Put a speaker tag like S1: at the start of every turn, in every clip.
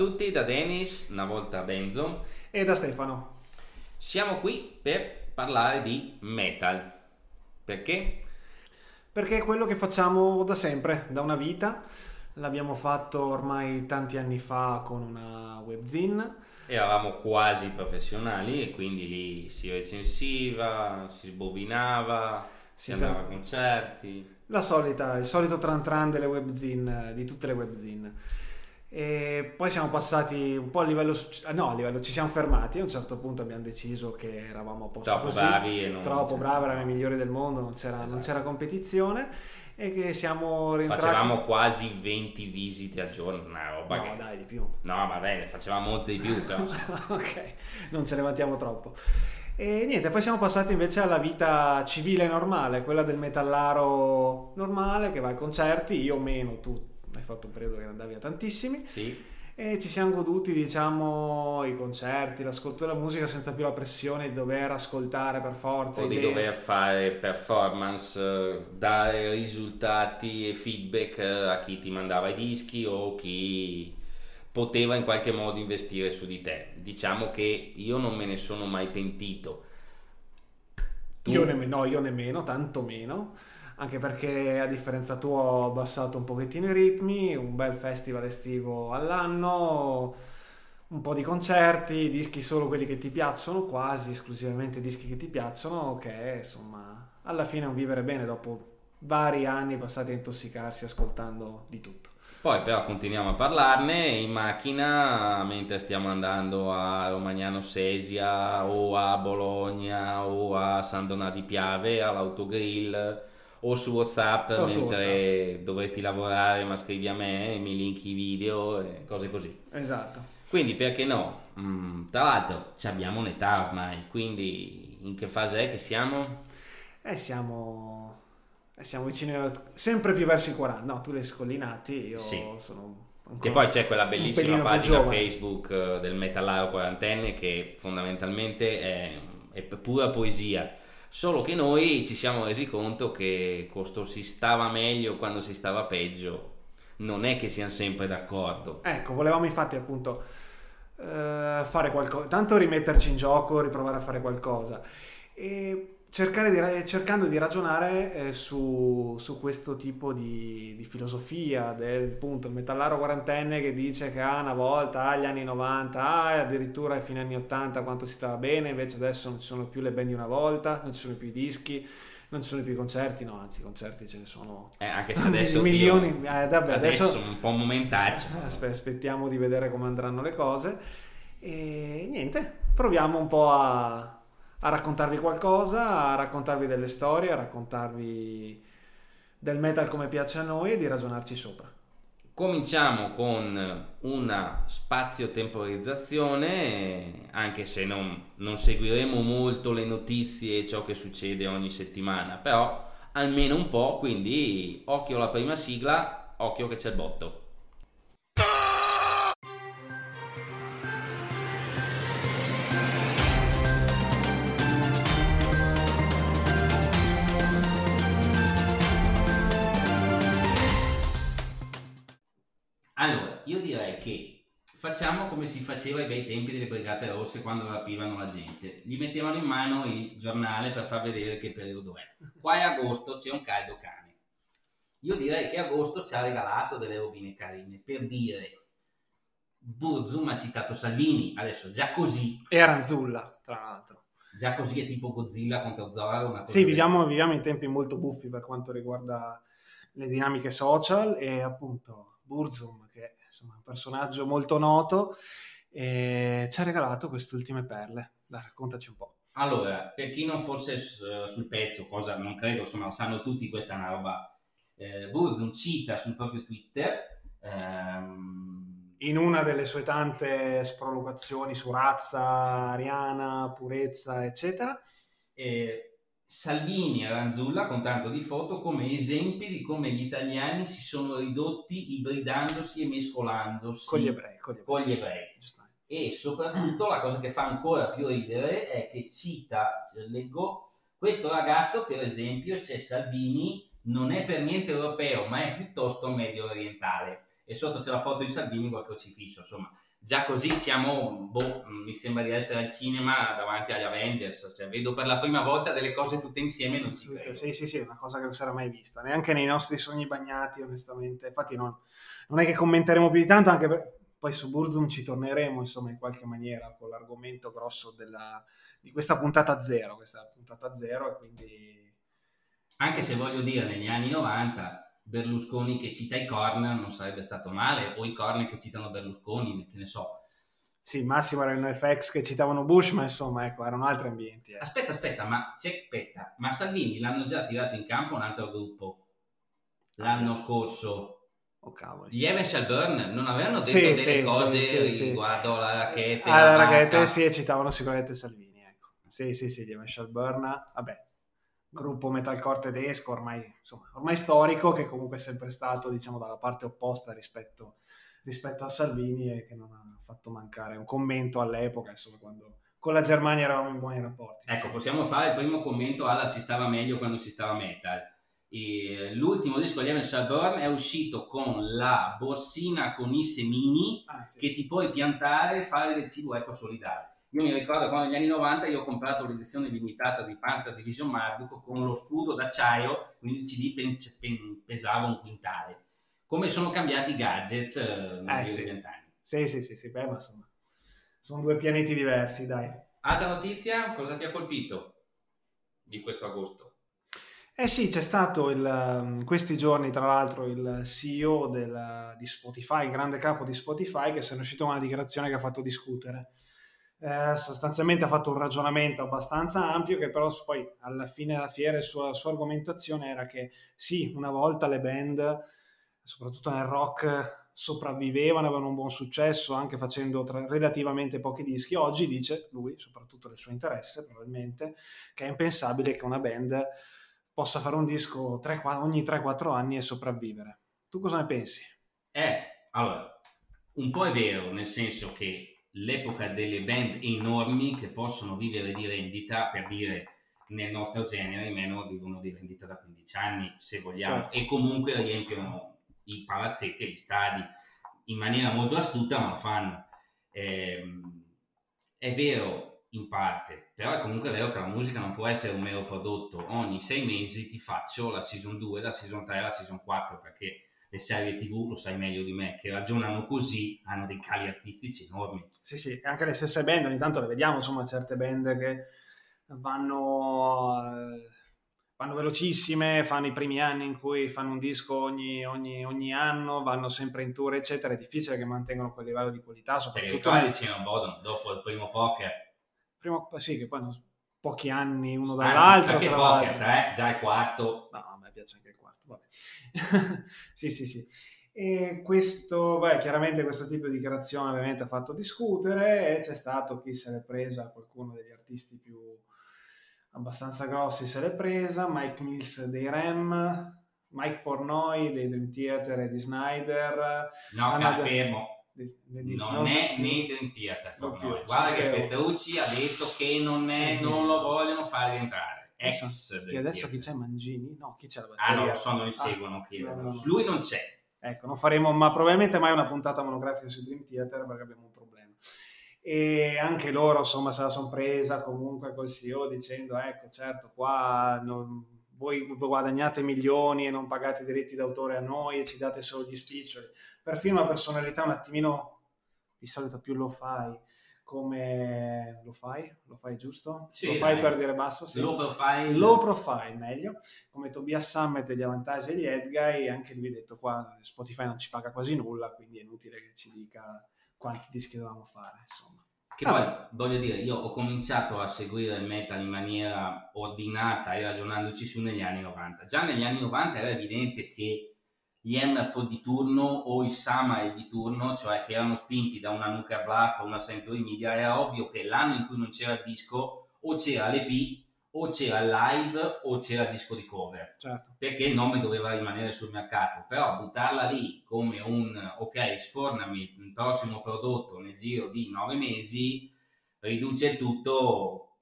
S1: Tutti da Dennis, una volta Benzo.
S2: E da Stefano.
S1: Siamo qui per parlare di metal. Perché?
S2: Perché è quello che facciamo da sempre, da una vita. L'abbiamo fatto ormai tanti anni fa con una webzine.
S1: Eravamo quasi professionali e quindi lì si recensiva, si sbobinava, si, andava a concerti.
S2: La solita, il solito tran tran delle webzine, di tutte le webzine. E poi siamo passati un po' a livello, no, a livello ci siamo fermati. A un certo punto abbiamo deciso che eravamo a posto
S1: troppo
S2: così,
S1: bravi, non
S2: troppo bravi, eravamo i migliori del mondo, non c'era, esatto. non c'era competizione. E che siamo rientrati.
S1: Facevamo quasi 20 visite al giorno, una roba
S2: no,
S1: che...
S2: dai, di più.
S1: No, va bene, facevamo molte di più, però.
S2: ok, non ce ne vantiamo troppo. E niente, poi siamo passati invece alla vita civile normale, quella del metallaro normale che va ai concerti, io meno, tu hai fatto un periodo che ne andavi a tantissimi.
S1: Sì.
S2: E ci siamo goduti, diciamo, i concerti, l'ascolto della musica senza più la pressione di dover ascoltare per forza.
S1: O di dover fare performance, dare risultati e feedback a chi ti mandava i dischi o chi poteva in qualche modo investire su di te. Diciamo che io non me ne sono mai pentito.
S2: Tu... Io nemmeno, no, io nemmeno, tanto meno anche perché a differenza tua ho abbassato un pochettino i ritmi, un bel festival estivo all'anno, un po' di concerti, dischi solo quelli che ti piacciono, quasi esclusivamente dischi che ti piacciono, che insomma alla fine è un vivere bene dopo vari anni passati a intossicarsi ascoltando di tutto.
S1: Poi però continuiamo a parlarne in macchina mentre stiamo andando a Romagnano Sesia o a Bologna o a San Donati Piave all'autogrill o su WhatsApp o mentre su WhatsApp. dovresti lavorare, ma scrivi a me e mi linki i video e cose così.
S2: Esatto.
S1: Quindi perché no? Mm, tra l'altro abbiamo un'età ormai, quindi in che fase è che siamo?
S2: Eh, siamo, eh, siamo vicini, sempre più verso i 40. No, tu hai scollinati, io sì. sono
S1: che poi c'è quella bellissima pagina Facebook eh, del metallaro quarantenne che fondamentalmente è, è pura poesia Solo che noi ci siamo resi conto che questo si stava meglio quando si stava peggio. Non è che siamo sempre d'accordo.
S2: Ecco, volevamo infatti appunto eh, fare qualcosa, tanto rimetterci in gioco, riprovare a fare qualcosa. E di, cercando di ragionare eh, su, su, questo tipo di, di, filosofia del punto il metallaro quarantenne che dice che ah, una volta agli anni 90 ah, addirittura ai fine anni 80 quanto si stava bene invece adesso non ci sono più le band di una volta non ci sono più i dischi non ci sono più i concerti no anzi i concerti ce ne sono
S1: eh, anche se adesso
S2: milioni io, eh, vabbè,
S1: adesso, adesso un po' momentaccio.
S2: Aspettiamo di vedere come andranno le cose. E niente proviamo un po' a a raccontarvi qualcosa, a raccontarvi delle storie, a raccontarvi del metal come piace a noi e di ragionarci sopra.
S1: Cominciamo con una spazio-temporizzazione, anche se non, non seguiremo molto le notizie e ciò che succede ogni settimana, però almeno un po', quindi occhio alla prima sigla, occhio che c'è il botto. Allora, io direi che facciamo come si faceva ai bei tempi delle Brigate Rosse quando rapivano la gente. Gli mettevano in mano il giornale per far vedere che periodo è. Qua è agosto, c'è un caldo cane. Io direi che agosto ci ha regalato delle robine carine, per dire Burzum ha citato Salvini, adesso già così...
S2: E Aranzulla, tra l'altro.
S1: Già così è tipo Godzilla contro Zoro.
S2: Sì, viviamo, viviamo in tempi molto buffi per quanto riguarda le dinamiche social e appunto Burzum insomma, un personaggio molto noto, e ci ha regalato queste ultime perle. Dai, raccontaci un po'.
S1: Allora, per chi non fosse sul pezzo, cosa non credo, insomma, sanno tutti, questa è una roba. Eh, Burzum cita sul proprio Twitter. Ehm...
S2: In una delle sue tante sprolocazioni su razza, ariana, purezza, eccetera.
S1: Eh, Salvini e Ranzulla con tanto di foto come esempi di come gli italiani si sono ridotti ibridandosi e mescolandosi
S2: con gli ebrei. Con gli ebrei.
S1: Con gli ebrei. E soprattutto la cosa che fa ancora più ridere è che cita, leggo, questo ragazzo per esempio c'è Salvini, non è per niente europeo ma è piuttosto medio orientale e sotto c'è la foto di Salvini col crocifisso, insomma. Già così siamo, boh, mi sembra di essere al cinema davanti agli Avengers, cioè vedo per la prima volta delle cose tutte insieme e non ci credo.
S2: Sì, sì, sì, è una cosa che non si era mai vista, neanche nei nostri sogni bagnati, onestamente. Infatti non, non è che commenteremo più di tanto, anche per, poi su Burzum ci torneremo, insomma, in qualche maniera con l'argomento grosso della, di questa puntata zero, questa puntata zero e quindi...
S1: Anche se voglio dire, negli anni 90 Berlusconi che cita i corn non sarebbe stato male, o i corn che citano Berlusconi, che ne so.
S2: Sì, massimo erano FX che citavano Bush, ma insomma, ecco, erano altri ambienti. Eh.
S1: Aspetta, aspetta, ma, aspetta, ma Salvini l'hanno già tirato in campo un altro gruppo l'anno scorso.
S2: Oh cavoli.
S1: Gli Evans Shelburne non avevano detto
S2: Sì,
S1: delle
S2: sì,
S1: cose
S2: sì,
S1: riguardo alla racchetta.
S2: Ah, la
S1: la
S2: ragazza,
S1: vacca.
S2: sì, citavano sicuramente Salvini, ecco. Sì, sì, sì, di Shelburne, vabbè, gruppo metalcore tedesco ormai, insomma, ormai storico che comunque è sempre stato, diciamo, dalla parte opposta rispetto, rispetto a Salvini e che non ha fatto mancare un commento all'epoca, insomma, quando con la Germania eravamo in buoni rapporti.
S1: Ecco, possiamo fare il primo commento alla si stava meglio quando si stava metal. E l'ultimo disco di Evan Shelburne è uscito con la borsina con i semini
S2: Ah, sì.
S1: che ti puoi piantare e fare del cibo eco solidale. Io mi ricordo quando negli anni 90 io ho comprato l'edizione limitata di Panzer Division Marduko con lo scudo d'acciaio, quindi il CD pen- pen- pesava un quintale. Come sono cambiati i gadget eh, nel
S2: Eh, sì.
S1: di vent'anni.
S2: Sì, sì, sì, sì, beh, ma insomma, sono due pianeti diversi, dai.
S1: Altra notizia, cosa ti ha colpito di questo agosto?
S2: Eh sì, c'è stato il, um, questi giorni, tra l'altro, il CEO del- di Spotify, il grande capo di Spotify, che ne è uscito con una dichiarazione che ha fatto discutere. Eh, sostanzialmente ha fatto un ragionamento abbastanza ampio che però poi alla fine della fiera la sua argomentazione era che sì, una volta le band, soprattutto nel rock, sopravvivevano, avevano un buon successo anche facendo tra- relativamente pochi dischi. Oggi dice lui, soprattutto nel suo interesse probabilmente, che è impensabile che una band possa fare un disco tre- ogni 3-4 anni e sopravvivere. Tu cosa ne pensi?
S1: Eh, allora, un po' è vero, nel senso che l'epoca delle band enormi che possono vivere di rendita, per dire nel nostro genere, i Manowar vivono di rendita da 15 anni, se vogliamo,
S2: Certo.
S1: e comunque riempiono i palazzetti e gli stadi in maniera molto astuta, ma lo fanno. Ehm, è vero in parte, però è comunque vero che la musica non può essere un mero prodotto. Ogni sei mesi ti faccio la season 2, la season 3, la season 4, perché le serie tv, lo sai meglio di me, che ragionano così, hanno dei cali artistici enormi.
S2: Sì, sì, anche le stesse band, ogni tanto le vediamo, insomma, certe band che vanno, eh, vanno velocissime, fanno i primi anni in cui fanno un disco ogni, ogni- ogni anno, vanno sempre in tour, eccetera. È difficile che mantengano quel livello di qualità,
S1: Perché
S2: soprattutto nel
S1: c'era Bodon, dopo il primo poker,
S2: primo, sì, che poi hanno pochi anni uno
S1: anzi,
S2: dall'altro.
S1: perché
S2: tra
S1: poker, tre, già il quarto,
S2: No, a me piace anche il. sì, sì, sì. E questo, beh, chiaramente questo tipo di dichiarazione ovviamente ha fatto discutere e c'è stato chi se l'è presa, qualcuno degli artisti più abbastanza grossi se l'è presa, Mike Mills dei Rem, Mike Pornoy dei Dream Theater e di Snyder.
S1: no,
S2: Anna- di- di-
S1: non è nei Dream Theater
S2: Non.
S1: Guarda che. Petrucci ha detto che non, è, non lo vogliono fare rientrare. Ex
S2: Adesso, chi
S1: Dream
S2: adesso chi c'è? Mangini? No, chi c'è la
S1: Ah,
S2: batteria?
S1: non lo so, non li
S2: Ah,
S1: seguono. credo.
S2: no, no, no.
S1: Lui non c'è.
S2: Ecco, non faremo ma probabilmente mai una puntata monografica su Dream Theater perché abbiamo un problema. E anche loro, insomma, se la sono presa comunque col CEO dicendo, ecco, certo, qua non- voi guadagnate milioni e non pagate i diritti d'autore a noi e ci date solo gli spiccioli. Perfino una personalità un attimino, di solito più lo fai, come lo fai? Lo fai giusto?
S1: Sì,
S2: lo fai
S1: dai.
S2: per dire basso? Sì.
S1: Low profile.
S2: Low profile, meglio, come Tobias Summit degli Avantaggi e gli Edguy, anche lui ha detto qua Spotify non ci paga quasi nulla, quindi è inutile che ci dica quanti dischi dovevamo fare, insomma.
S1: Che
S2: Ah,
S1: poi, voglio dire, io ho cominciato a seguire il metal in maniera ordinata e ragionandoci su negli anni 90. Già negli anni 90 era evidente che gli Hammerfall di turno o i Samael di turno, cioè che erano spinti da una Nuclear Blast o una Century Media, era ovvio che l'anno in cui non c'era il disco o c'era l'EP o c'era live o c'era disco di cover
S2: Certo.
S1: perché il nome doveva rimanere sul mercato, però buttarla lì come un ok, sfornami il prossimo prodotto nel giro di nove mesi riduce tutto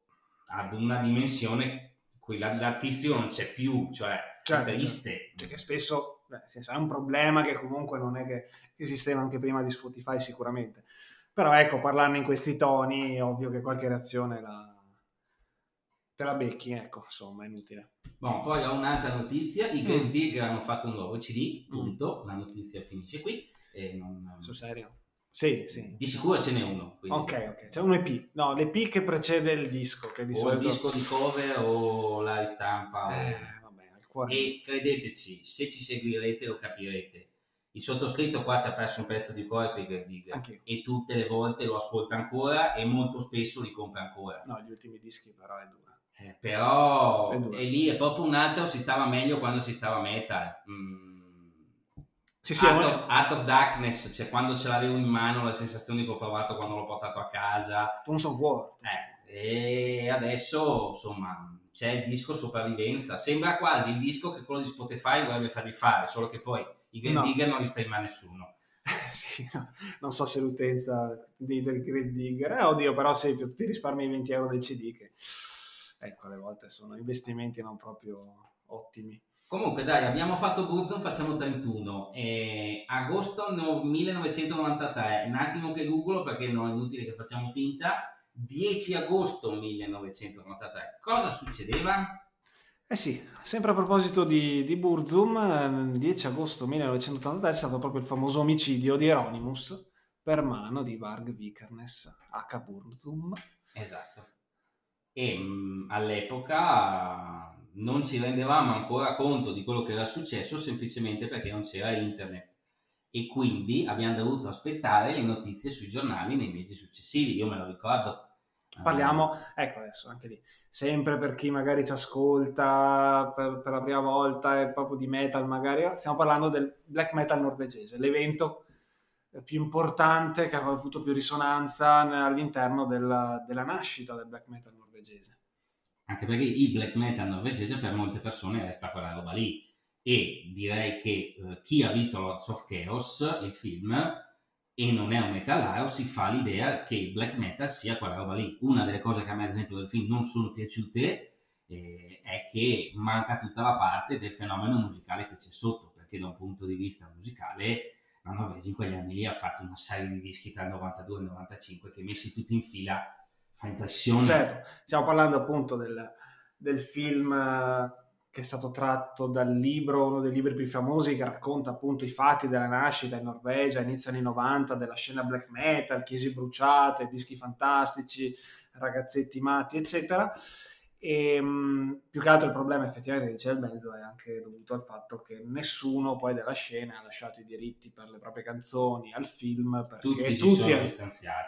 S1: ad una dimensione cui la- l'artistico non c'è più, cioè
S2: Certo,
S1: è triste.
S2: Cioè che spesso Beh, senso, è un problema che comunque non è che esisteva anche prima di Spotify sicuramente. Però ecco, parlarne in questi toni, è ovvio che qualche reazione la... te la becchi, ecco, insomma, è inutile.
S1: Bon, poi ho un'altra notizia, i Grave mm. Digger hanno fatto un nuovo CD, mm. punto, mm. la notizia finisce qui. E non...
S2: Sul serio? Sì, sì.
S1: Di sicuro ce n'è uno.
S2: Quindi. Ok, ok. C'è un EP. No, l'EP che precede il disco. Che di
S1: o
S2: solito...
S1: il disco di cover o la ristampa.
S2: Eh, vabbè, al cuore.
S1: E credeteci, se ci seguirete lo capirete. Il sottoscritto qua ci ha perso un pezzo di cuore Grave Digger. E tutte le volte lo ascolta ancora e molto spesso li compra ancora.
S2: No, gli ultimi dischi però è dura.
S1: Eh, però è, è, lì è proprio un altro, si stava meglio quando si stava metal. Mm sì, sì, Art, of, Art of Darkness, cioè quando ce l'avevo in mano la sensazione che ho provato quando l'ho portato a casa.
S2: Tons of War.
S1: Eh, e adesso, insomma, c'è il disco Sopravvivenza. Sembra quasi il disco che quello di Spotify vorrebbe farvi fare, solo che poi i Grave no. Digger non li sta in mano nessuno.
S2: sì, no. non so se l'utenza dei, del Grave Digger, eh, oddio, però se ti risparmi i 20 euro del CD che, ecco, alle volte sono investimenti non proprio ottimi.
S1: Comunque dai, abbiamo fatto Burzon, facciamo 31. Eh, agosto no, 1993, un attimo che googlo perché non è inutile che facciamo finta. 10 agosto 1993. Cosa succedeva?
S2: Eh sì, sempre a proposito di, di Burzum, 10 agosto 1983 è stato proprio il famoso omicidio di Eronimus per mano di Varg Vikernes H. Burzum.
S1: Esatto. E mh, all'epoca non ci rendevamo ancora conto di quello che era successo semplicemente perché non c'era internet e quindi abbiamo dovuto aspettare le notizie sui giornali nei mesi successivi, io me lo ricordo.
S2: Parliamo, ecco adesso anche lì, sempre per chi magari ci ascolta per, per la prima volta è proprio di metal magari, stiamo parlando del black metal norvegese, l'evento più importante che aveva avuto più risonanza all'interno della, della nascita del black metal norvegese.
S1: Anche perché il black metal norvegese per molte persone resta quella roba lì. E direi che eh, chi ha visto Lords of Chaos, il film, e non è un metallaro, si fa l'idea che il black metal sia quella roba lì. Una delle cose che a me ad esempio del film non sono piaciute eh, è che manca tutta la parte del fenomeno musicale che c'è sotto, perché da un punto di vista musicale la Norvegia in quegli anni lì ha fatto una serie di dischi tra il 92 e il 95 che messi tutti in fila fa impressione.
S2: Certo, stiamo parlando appunto del, del film eh, che è stato tratto dal libro, uno dei libri più famosi che racconta appunto i fatti della nascita in Norvegia, inizio anni 90, della scena black metal, chiese bruciate, dischi fantastici, ragazzetti matti, eccetera. E mh, più che altro il problema effettivamente che c'è il mezzo è anche dovuto al fatto che nessuno poi della scena ha lasciato i diritti per le proprie canzoni al film perché
S1: tutti,
S2: tutti,
S1: hanno,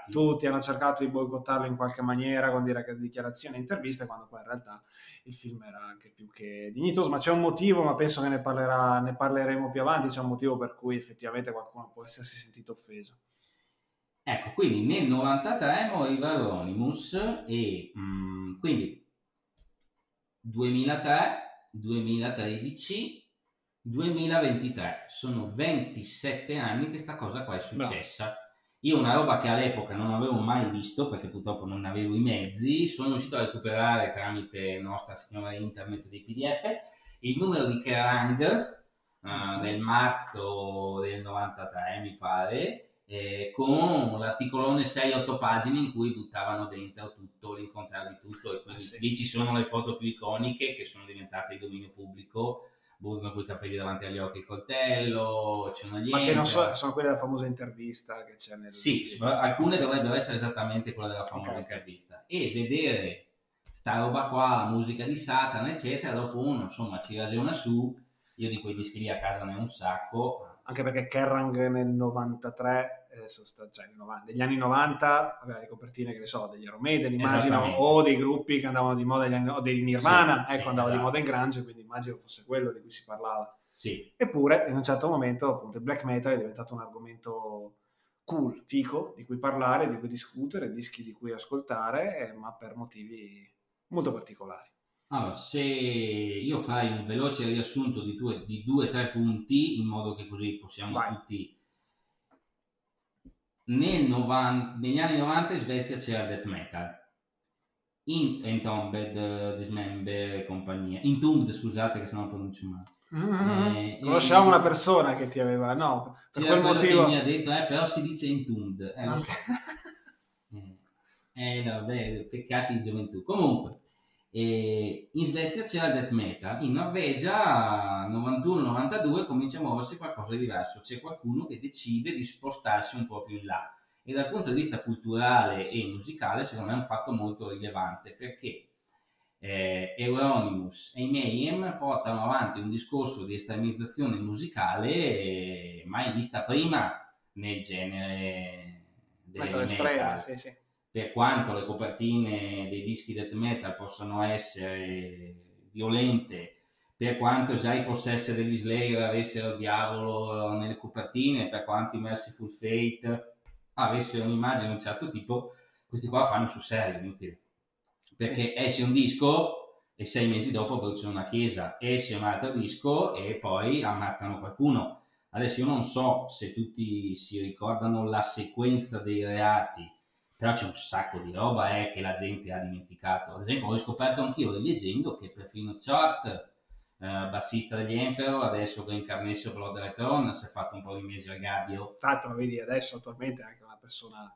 S2: tutti hanno cercato di boicottarlo in qualche maniera con dichiarazioni e interviste quando poi in realtà il film era anche più che dignitoso. Ma c'è un motivo ma penso che ne, parlerà, ne parleremo più avanti c'è un motivo per cui effettivamente qualcuno può essersi sentito offeso.
S1: Ecco quindi nel 93 moriva Ronimus e mh, mm, quindi 2003, 2013, 2023. Sono 27 anni che sta cosa qua è successa. No. Io una roba che all'epoca non avevo mai visto perché purtroppo non avevo i mezzi, sono riuscito a recuperare tramite Nostra Signora Internet dei PDF il numero di Kerrang uh, del marzo del 93 mi pare eh, con l'articolone 6-8 pagine in cui buttavano dentro tutto, l'incontrare di tutto e quindi ah, sì. lì ci sono le foto più iconiche che sono diventate di dominio pubblico Busno con i capelli davanti agli occhi, il coltello, c'è una
S2: Ma che non so, sono quelle della famosa intervista che c'è nel
S1: Sì, film. alcune dovrebbero essere esattamente quelle della famosa okay. intervista. E vedere sta roba qua, la musica di Satana, eccetera, dopo uno, insomma, ci ragiona su. Io di quei dischi lì a casa ne ho un sacco
S2: anche perché Kerrang nel 93, eh, cioè negli anni 90 aveva le copertine, che ne so, degli Iron Maiden, immagino, o dei gruppi che andavano di moda, anni, o dei Nirvana, sì, ecco, sì, andava esatto. di moda in Grange, quindi immagino fosse quello di cui si parlava.
S1: Sì.
S2: Eppure, in un certo momento, appunto, il black metal è diventato un argomento cool, fico, di cui parlare, di cui discutere, dischi di cui ascoltare, eh, ma per motivi molto particolari.
S1: Allora, se io farei un veloce riassunto di due, di due o tre punti, in modo che così possiamo Vai. tutti... Nel 90, negli anni 90 in Svezia c'era death metal, in Entombed, uh, Dismember e compagnia, Entombed scusate che se no pronuncio male.
S2: Eh, Conosciamo una persona che ti aveva, no, per quel motivo...
S1: mi ha detto, eh, però si dice Intund, eh, lo so. eh, vabbè, peccati di gioventù. Comunque, eh, in Svezia c'era il death metal, in Norvegia 91-92 comincia a muoversi qualcosa di diverso, c'è qualcuno che decide di spostarsi un po' più in là e dal punto di vista culturale e musicale secondo me è un fatto molto rilevante perché eh, Euronymous e i Mayhem portano avanti un discorso di estremizzazione musicale mai vista prima nel genere del metal, metal. Sì, sì. Per quanto le copertine dei dischi death metal possano essere violente per quanto già i possessi degli Slayer avessero il diavolo nelle copertine per quanto i Merciful Fate avessero un'immagine di un certo tipo questi qua fanno sul serio inutile perché esce un disco e sei mesi dopo bruciano una chiesa, esce un altro disco e poi ammazzano qualcuno. Adesso io non so se tutti si ricordano la sequenza dei reati, però c'è un sacco di roba eh, che la gente ha dimenticato. Ad esempio, ho scoperto anch'io leggendo che perfino Chart, eh, bassista degli Emperor, adesso che incarnesso Blood Return, si è fatto un po' di mesi al gabbio.
S2: Tra l'altro, vedi, adesso attualmente è anche una persona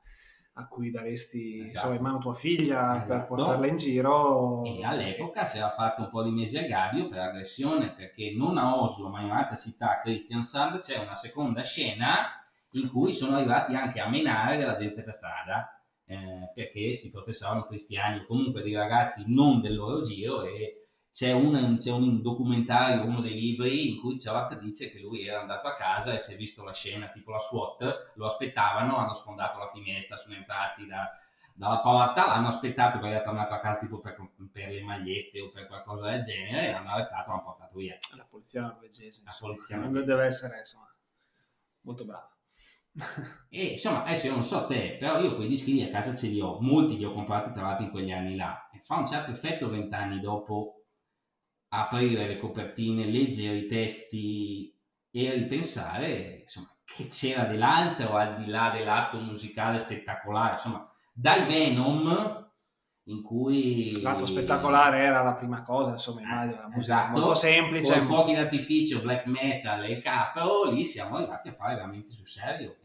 S2: a cui daresti esatto. insomma, in mano tua figlia esatto. per portarla in giro.
S1: E all'epoca sì. si era fatto un po' di mesi a gabbio per aggressione perché non a Oslo ma in un'altra città, Kristiansand, c'è una seconda scena in cui sono arrivati anche a menare della gente per strada eh, perché si professavano cristiani o comunque dei ragazzi non del loro giro e c'è un, c'è un, documentario, uno dei libri, in cui Chort dice che lui era andato a casa e si è visto la scena, tipo la SWAT, lo aspettavano, hanno sfondato la finestra, sono entrati da, dalla porta, l'hanno aspettato perché era tornato a casa tipo per, per, le magliette o per qualcosa del genere, e l'hanno arrestato e l'hanno portato via.
S2: La polizia norvegese. La polizia norvegese. Deve essere, insomma, molto brava.
S1: E insomma, adesso io non so te, però io quei dischi lì a casa ce li ho, molti li ho comprati tra l'altro in quegli anni là, e fa un certo effetto vent'anni dopo aprire le copertine, leggere i testi e ripensare insomma, che c'era dell'altro al di là dell'atto musicale spettacolare. Insomma, dai Venom in cui
S2: l'atto spettacolare era la prima cosa insomma immagino la musica esatto. molto semplice
S1: con fuochi d'artificio black metal e il capo lì siamo arrivati a fare veramente sul serio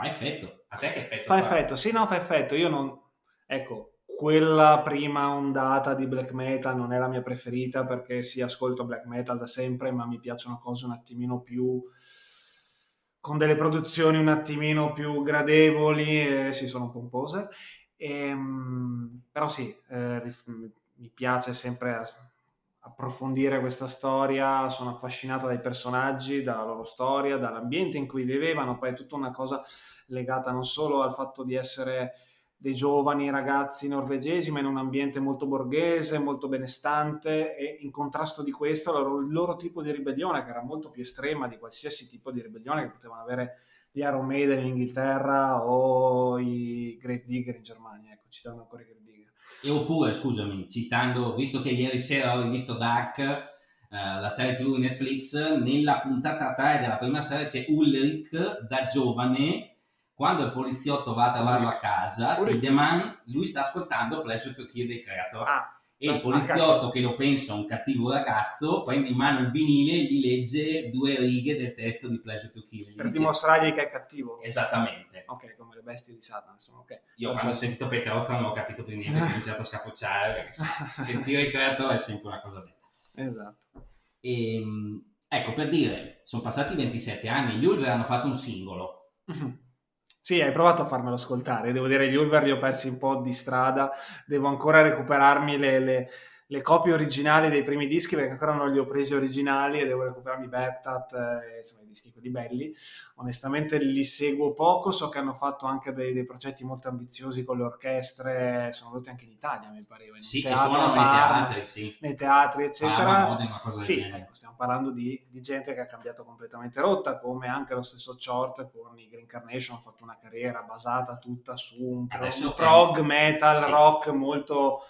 S1: fa effetto a te che effetto
S2: fa, fa? effetto sì no fa effetto io non ecco quella prima ondata di black metal non è la mia preferita perché sì, ascolto black metal da sempre, ma mi piacciono cose un attimino più con delle produzioni un attimino più gradevoli e sì, sono pompose. E, ehm, però sì, eh, mi piace sempre approfondire questa storia, sono affascinato dai personaggi, dalla loro storia, dall'ambiente in cui vivevano, poi è tutta una cosa legata non solo al fatto di essere dei giovani ragazzi norvegesi, ma in un ambiente molto borghese, molto benestante e in contrasto di questo il loro tipo di ribellione, che era molto più estrema di qualsiasi tipo di ribellione che potevano avere gli Iron Maiden in Inghilterra o i Grave Digger in Germania, ecco, citando ancora i Grave.
S1: E oppure, scusami, citando, visto che ieri sera ho visto Dark, eh, la serie TV di Netflix, nella puntata 3 della prima serie c'è Ulrich da giovane quando il poliziotto va a trovarlo a casa, Tiedemann, lui sta ascoltando Pleasure to Kill dei Creator. Ah, e il poliziotto che lo pensa un cattivo ragazzo prende in mano il vinile e gli legge due righe del testo di Pleasure to Kill.
S2: Per dice... dimostrargli che è cattivo.
S1: Esattamente.
S2: Ok, come le bestie di Satan. Insomma, okay.
S1: Io quando ho sentito Petrozza non ho capito più niente, ho cominciato a scapocciare, sentire il creatore è sempre una cosa bella.
S2: Esatto.
S1: E, ehm, ecco, per dire, sono passati 27 anni, gli Ulver hanno fatto un singolo.
S2: Sì, hai provato a farmelo ascoltare. Devo dire, gli Ulver li ho persi un po' di strada. Devo ancora recuperarmi le, le, le copie originali dei primi dischi perché ancora non li ho presi originali e devo recuperarmi Bertat, eh, insomma i dischi quelli belli. Onestamente li seguo poco, so che hanno fatto anche dei, dei progetti molto ambiziosi con le orchestre, sono venuti anche in Italia mi pareva, in
S1: sì, teatro, nei teatri, sì.
S2: nei teatri eccetera. Ah, sì, ecco, stiamo parlando di, di, gente che ha cambiato completamente rotta, come anche lo stesso Short con i Green Carnation ha fatto una carriera basata tutta su un, pro, un prog metal rock molto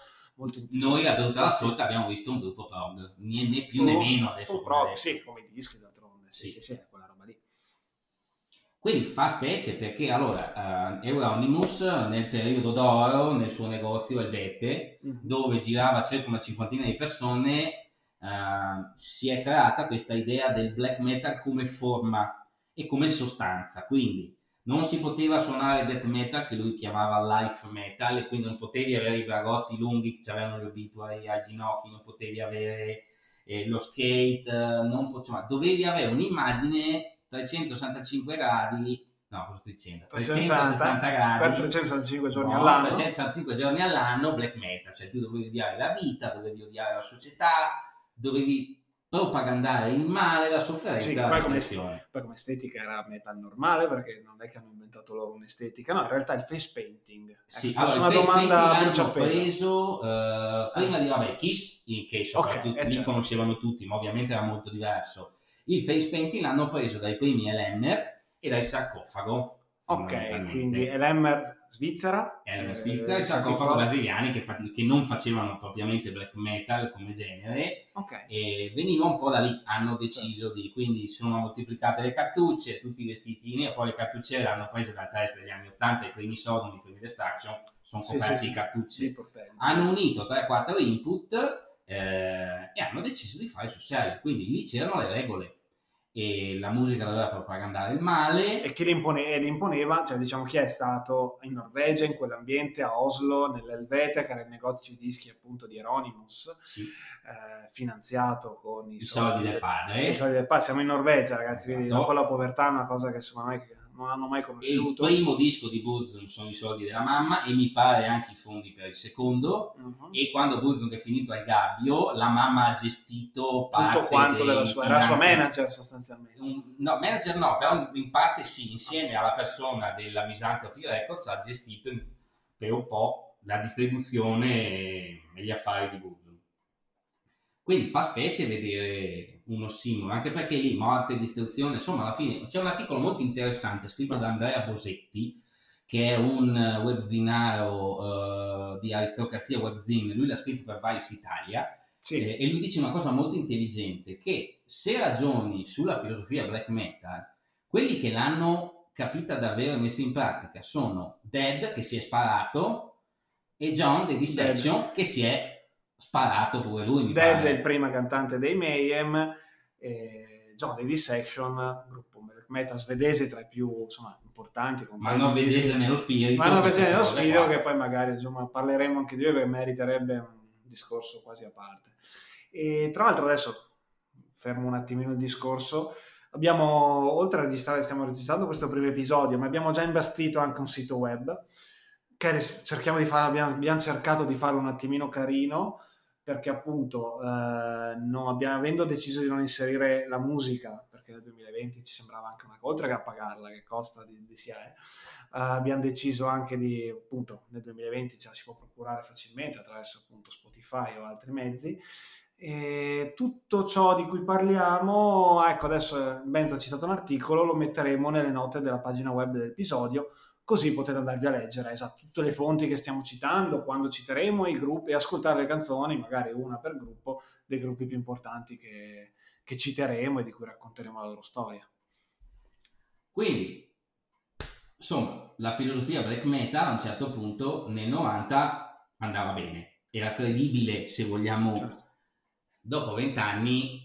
S2: molto
S1: Noi a Bevuta Sotto abbiamo visto un gruppo prog, né, né più né meno adesso.
S2: Un prog, sì, come i dischi d'altronde, sì, sì, sì, sì, quella roba lì.
S1: Quindi fa specie perché allora uh, Euronymous nel periodo d'oro nel suo negozio Elvete, mm-hmm. dove girava circa una cinquantina di persone, uh, si è creata questa idea del black metal come forma e come sostanza. Quindi non si poteva suonare death metal che lui chiamava life metal e quindi non potevi avere i barotti lunghi che avevano gli obituari ai ginocchi, non potevi avere eh, lo skate, non po- insomma, dovevi avere un'immagine 365 gradi no, cosa sto dicendo? 360 gradi
S2: per 365 giorni no, all'anno.
S1: 365 giorni all'anno black metal, cioè tu dovevi odiare la vita, dovevi odiare la società, dovevi propagandare il male, la sofferenza sì,
S2: la come, poi come estetica era metal normale perché non è che hanno inventato loro un'estetica, no, in realtà il face painting.
S1: Sì, ecco, allora, una il face domanda l'hanno preso uh, prima di vabbè, Kiss, che soprattutto okay, eh, certo. conoscevano tutti, ma ovviamente era molto diverso. Il face painting l'hanno preso dai primi Elemmer e dal sarcofago.
S2: Ok, quindi Elemmer Svizzera.
S1: Elmer Svizzera e sarcofago brasiliani che, fa, che, non facevano propriamente black metal come genere
S2: okay.
S1: e veniva un po' da lì, hanno deciso certo. di, quindi sono moltiplicate le cartucce, tutti i vestitini e poi le cartucce le hanno prese dal test degli anni 80, i primi Sodom, i primi Destruction, sono coperti sì, sì, cartucce. Hanno unito 3-4 input eh, e hanno deciso di fare sul serio, quindi lì c'erano le regole e la musica doveva propagandare il male.
S2: E chi l'impone- l'imponeva, cioè diciamo chi è stato in Norvegia, in quell'ambiente, a Oslo, nell'Elvete, che era il negozio di dischi appunto di Euronymous,
S1: sì.
S2: eh, finanziato con i,
S1: I soldi, soldi, del padre.
S2: I soldi del padre. Siamo in Norvegia ragazzi, esatto. quindi dopo la povertà è una cosa che secondo me non hanno mai conosciuto.
S1: Il primo disco di Burzum sono i soldi della mamma e mi pare anche i fondi per il secondo. Uh-huh. E quando Burzum è finito al gabbio, la mamma ha gestito
S2: tutto quanto della sua, era sua manager sostanzialmente.
S1: Un, no, manager no, però in parte sì, insieme alla persona della Misanthropy Records ha gestito per un po' la distribuzione e gli affari di Burzum. Quindi fa specie vedere uno simbolo, anche perché lì morte, distruzione, insomma alla fine c'è un articolo molto interessante scritto da Andrea Bosetti, che è un webzinaro uh, di aristocrazia webzine, lui l'ha scritto per Vice Italia, sì. eh, e lui dice una cosa molto intelligente, che se ragioni sulla filosofia black metal, quelli che l'hanno capita davvero e messa in pratica sono Dead, che si è sparato, e John The Dissection, che si è sparato pure lui. Mi
S2: Dead
S1: pare.
S2: è il primo cantante dei Mayhem, e John The Dissection, gruppo metal svedese tra i più insomma, importanti.
S1: Ma norvegese nello spirito.
S2: Ma norvegese nello spirito, che poi magari insomma, parleremo anche di lui perché meriterebbe un discorso quasi a parte. E tra l'altro adesso fermo un attimino il discorso. Abbiamo, oltre a registrare, stiamo registrando questo primo episodio, ma abbiamo già imbastito anche un sito web che cerchiamo di fare, abbiamo, abbiamo cercato di farlo un attimino carino perché appunto eh, abbiamo, avendo deciso di non inserire la musica, perché nel 2020 ci sembrava anche una oltre che a pagarla, che costa di, di sia, eh, abbiamo deciso anche di, appunto, nel 2020 ce la si può procurare facilmente attraverso appunto Spotify o altri mezzi. E tutto ciò di cui parliamo, ecco adesso Benzo ha citato un articolo, lo metteremo nelle note della pagina web dell'episodio così potete andarvi a leggere esatto, tutte le fonti che stiamo citando, quando citeremo i gruppi e ascoltare le canzoni, magari una per gruppo, dei gruppi più importanti che, che citeremo e di cui racconteremo la loro storia.
S1: Quindi, insomma, la filosofia black metal a un certo punto nel 90 andava bene, era credibile se vogliamo. Certo. Dopo vent'anni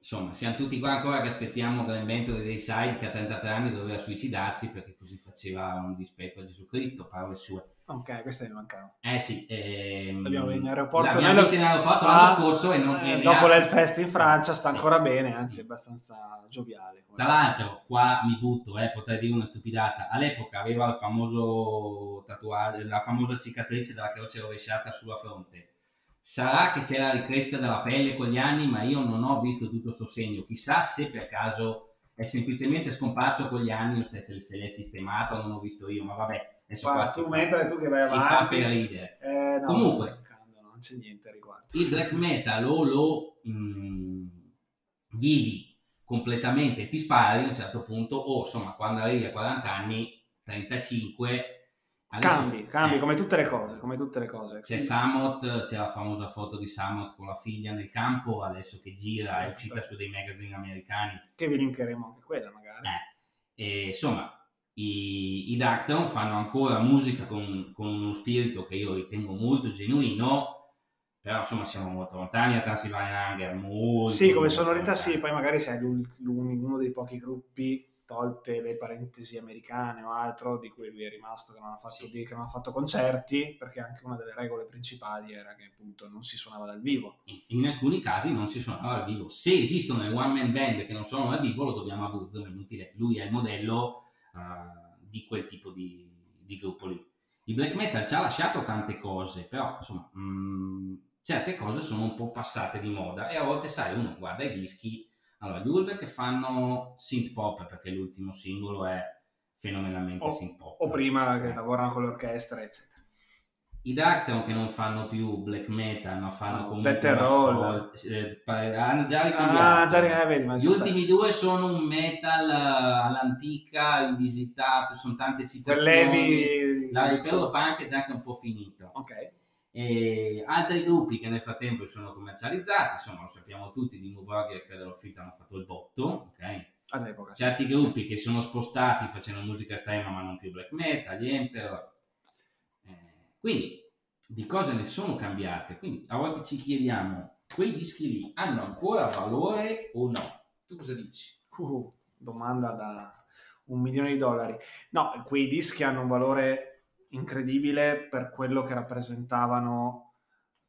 S1: insomma, siamo tutti qua ancora che aspettiamo Glenn Benton dei Side che a 33 anni doveva suicidarsi perché così faceva un dispetto a Gesù Cristo, parole sue.
S2: Ok, queste mi mancano.
S1: Eh sì. Ehm,
S2: l'abbiamo in aeroporto.
S1: L'abbiamo visto in aeroporto l'anno ah, scorso e non...
S2: Eh, e dopo l'Hellfest in Francia sta sì. ancora bene, anzi è abbastanza gioviale.
S1: Tra l'altro, qua mi butto, eh, potrei dire una stupidata, all'epoca aveva il famoso tatuaggio, la famosa cicatrice della croce rovesciata sulla fronte Sarà che c'è la ricrescita della pelle con gli anni, ma io non ho visto tutto questo segno. Chissà se per caso è semplicemente scomparso con gli anni o se, se, se l'è sistemato, non ho visto io, ma vabbè.
S2: Adesso qua tu mentre tu che vai
S1: avanti. Si fa per ridere.
S2: Eh, no,
S1: Comunque,
S2: non c'è niente a riguardo.
S1: Il black metal o lo mh, mm, vivi completamente, ti spari a un certo punto, o insomma, quando arrivi a 40 anni, 35
S2: Adesso, cambi, cambi, eh, come tutte le cose, come tutte le cose.
S1: C'è Samot, c'è la famosa foto di Samot con la figlia nel campo, adesso che gira, è uscita su dei magazine americani.
S2: Che vi linkeremo anche quella magari.
S1: Eh, e, insomma, i, i Darktown fanno ancora musica con, con, uno spirito che io ritengo molto genuino, però insomma siamo molto lontani da Transilvanian Hunger, molto
S2: Sì, come
S1: molto
S2: sonorità
S1: lontani.
S2: sì, poi magari sei uno dei pochi gruppi, tolte le parentesi americane o altro, di cui lui è rimasto che non ha fatto,
S1: Sì.
S2: di- che non ha fatto concerti, perché anche una delle regole principali era che appunto non si suonava dal vivo.
S1: In- alcuni casi non si suonava dal vivo. Se esistono le one man band che non suonano dal vivo, lo dobbiamo a Burzum, è inutile. Lui è il modello eh, di quel tipo di, di gruppo lì. Il black metal ci ha lasciato tante cose, però insomma, mh, certe cose sono un po' passate di moda e a volte, sai, uno guarda i dischi. Allora, gli Ulver che fanno synth pop, perché l'ultimo singolo è fenomenalmente
S2: O-
S1: synth pop.
S2: O prima che
S1: Eh.
S2: lavorano con l'orchestra, eccetera.
S1: I Darktown che non fanno più black metal, ma fanno comunque
S2: death roll.
S1: eh, pa- hanno già ricambiato.
S2: Ah, già eh, ma
S1: Gli ultimi due sono un metal eh, all'antica, rivisitato, sono tante citazioni.
S2: Quellevi...
S1: La- il periodo punk è già anche un po' finito.
S2: Ok.
S1: E altri gruppi che nel frattempo sono commercializzati, insomma lo sappiamo tutti, di Nuborg e Credo Fit hanno fatto il botto, ok?
S2: All'epoca.
S1: certi gruppi che sono spostati facendo musica estrema ma non più black metal, gli Emperor. Eh, quindi di cose ne sono cambiate. Quindi a volte ci chiediamo, quei dischi lì hanno ancora valore o no? Tu cosa dici?
S2: Uh, domanda da un milione di dollari. No, quei dischi hanno un valore incredibile per quello che rappresentavano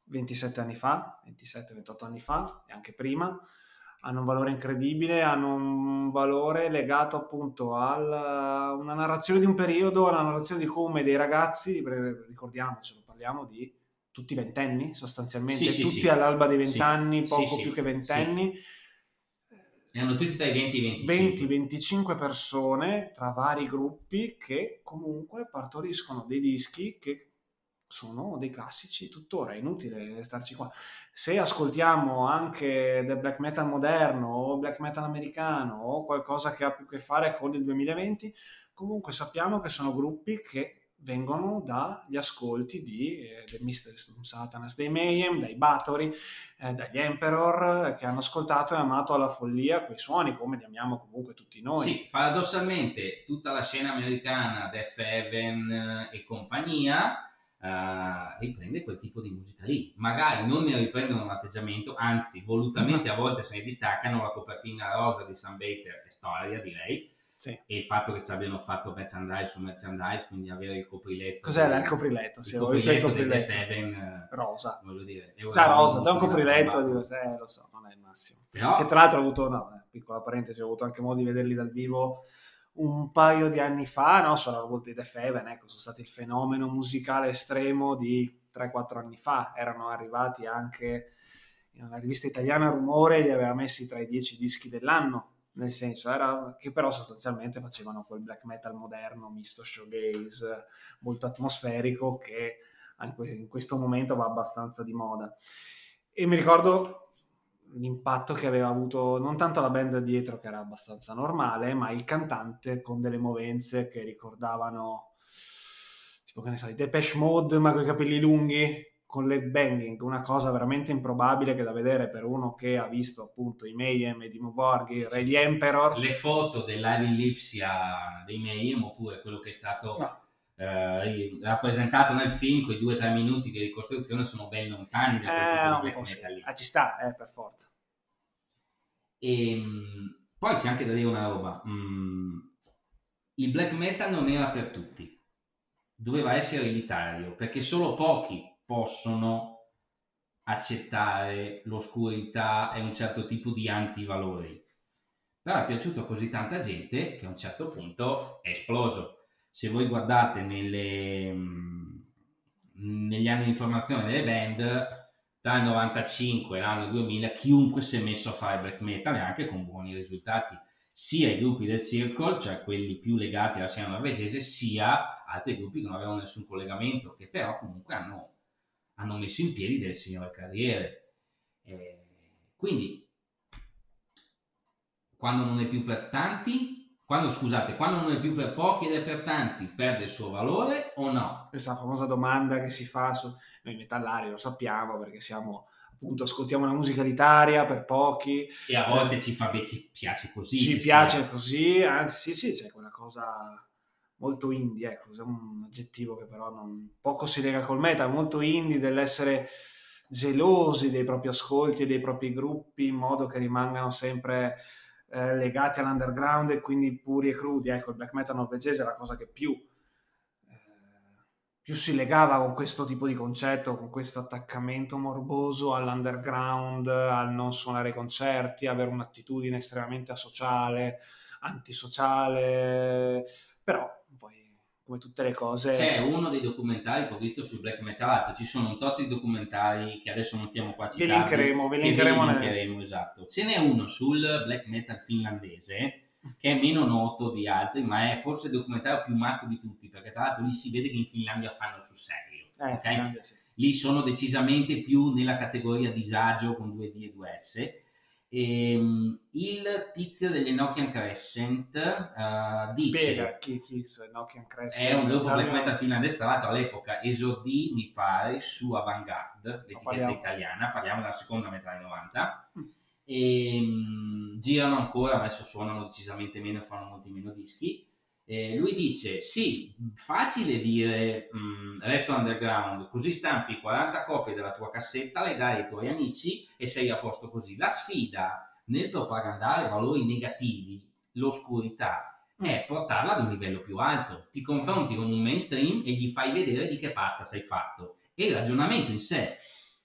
S2: 27 anni fa, 27-28 anni fa e anche prima. Hanno un valore incredibile, hanno un valore legato appunto a una narrazione di un periodo, alla narrazione di come dei ragazzi, ricordiamocelo, parliamo di tutti ventenni sostanzialmente,
S1: Sì,
S2: tutti
S1: sì.
S2: all'alba dei vent'anni,
S1: Sì,
S2: poco più che ventenni.
S1: Ne hanno tutti dai 20 ai 25.
S2: 20-25 persone tra vari gruppi che comunque partoriscono dei dischi che sono dei classici tuttora, è inutile starci qua. Se ascoltiamo anche del black metal moderno o black metal americano o qualcosa che ha più a che fare con il 2020, comunque sappiamo che sono gruppi che vengono dagli ascolti di eh, The Mystery Satanas dei Mayhem, dai Bathory, eh, dagli Emperor eh, che hanno ascoltato e amato alla follia quei suoni come li amiamo comunque tutti noi.
S1: Sì, paradossalmente tutta la scena americana, Death Heaven eh, e compagnia, eh, riprende quel tipo di musica lì. Magari non ne riprendono un atteggiamento, anzi, volutamente a volte se ne distaccano. La copertina rosa di Bater è storia, direi.
S2: Sì.
S1: E il fatto che ci abbiano fatto merchandise su merchandise, quindi avere il copriletto.
S2: Cos'era il copriletto?
S1: Il
S2: Sì, il
S1: copriletto
S2: copriletto.
S1: Death Heaven, eh,
S2: Rosa.
S1: voglio dire. è
S2: Già
S1: una-
S2: rosa, già un copriletto, dico, eh, lo so, non è il massimo.
S1: Però,
S2: Che tra l'altro ho avuto, no, eh, piccola parentesi, ho avuto anche modo di vederli dal vivo un paio di anni fa, no, sulla volta di Def Heaven, ecco, sono stati il fenomeno musicale estremo di 3-4 anni fa, erano arrivati anche in una rivista italiana Rumore, li aveva messi tra i 10 dischi dell'anno, nel senso era che però sostanzialmente facevano quel black metal moderno, misto showgaze, molto atmosferico, che in questo momento va abbastanza di moda. E mi ricordo l'impatto che aveva avuto non tanto la band dietro che era abbastanza normale, ma il cantante con delle movenze che ricordavano tipo che ne so, i Depeche Mode ma con i capelli lunghi con le banging, una cosa veramente improbabile che da vedere per uno che ha visto appunto i Mayhem e di Muborghi, Ray gli Emperor.
S1: le foto del live in Lipsia dei Mayhem oppure quello che è stato
S2: No.
S1: eh, rappresentato nel film con i due o tre minuti di ricostruzione sono ben lontani da quel
S2: Eh, sì.
S1: metal lì.
S2: Ah, ci sta, eh, per forza.
S1: E, mh, poi c'è anche da dire una roba mh, il black metal non era per tutti doveva essere elitario perché solo pochi possono accettare l'oscurità e un certo tipo di antivalori. Però è piaciuto così tanta gente che a un certo punto è esploso. Se voi guardate nelle, mh, negli anni di informazione delle band tra il 95 e l'anno 2000 chiunque si è messo a fare black metal e anche con buoni risultati sia i gruppi del circle cioè quelli più legati alla scena norvegese sia altri gruppi che non avevano nessun collegamento che però comunque hanno, hanno messo in piedi delle signore carriere. Eh, quindi quando non è più per tanti quando scusate quando non è più per pochi ed è per tanti perde il suo valore o no?
S2: Questa famosa domanda che si fa su noi metallari, lo sappiamo perché siamo appunto ascoltiamo una musica elitaria per pochi,
S1: e a volte ci fa ci piace così
S2: ci piace
S1: sia.
S2: così, anzi sì sì, c'è quella cosa molto indie, ecco, è un aggettivo che però non, poco si lega col metal, molto indie dell'essere gelosi dei propri ascolti e dei propri gruppi in modo che rimangano sempre eh, legati all'underground e quindi puri e crudi. Ecco, il black metal norvegese è la cosa che più, eh, più si legava con questo tipo di concetto, con questo attaccamento morboso all'underground, al non suonare i concerti, avere un'attitudine estremamente asociale, antisociale, però come tutte le cose.
S1: C'è uno dei documentari che ho visto sul black metal, ci sono un tot di documentari che adesso non stiamo qua a citare.
S2: Ve linkeremo, ve linkeremo,
S1: ve linkeremo nel... esatto. Ce n'è uno sul black metal finlandese che è meno noto di altri, ma è forse il documentario più matto di tutti, perché tra l'altro lì si vede che in Finlandia fanno sul serio.
S2: Eh,
S1: okay?
S2: sì.
S1: Lì sono decisamente più nella categoria disagio con 2D e 2S Ehm, il tizio degli Enochian Crescent uh, dice
S2: Spiega chi, chi Enochian Crescent
S1: è un gruppo black metal finlandese tra l'altro all'epoca esordì mi pare su Avantgarde l'etichetta parliamo. italiana parliamo della seconda metà dei 90 mm. e um, girano ancora adesso suonano decisamente meno e fanno molti meno dischi eh, lui dice sì, facile dire mh, mm, resto underground, così stampi 40 copie della tua cassetta, le dai ai tuoi amici e sei a posto così. La sfida nel propagandare valori negativi, l'oscurità, mm. è portarla ad un livello più alto. Ti confronti con un mainstream e gli fai vedere di che pasta sei fatto. E il ragionamento in sé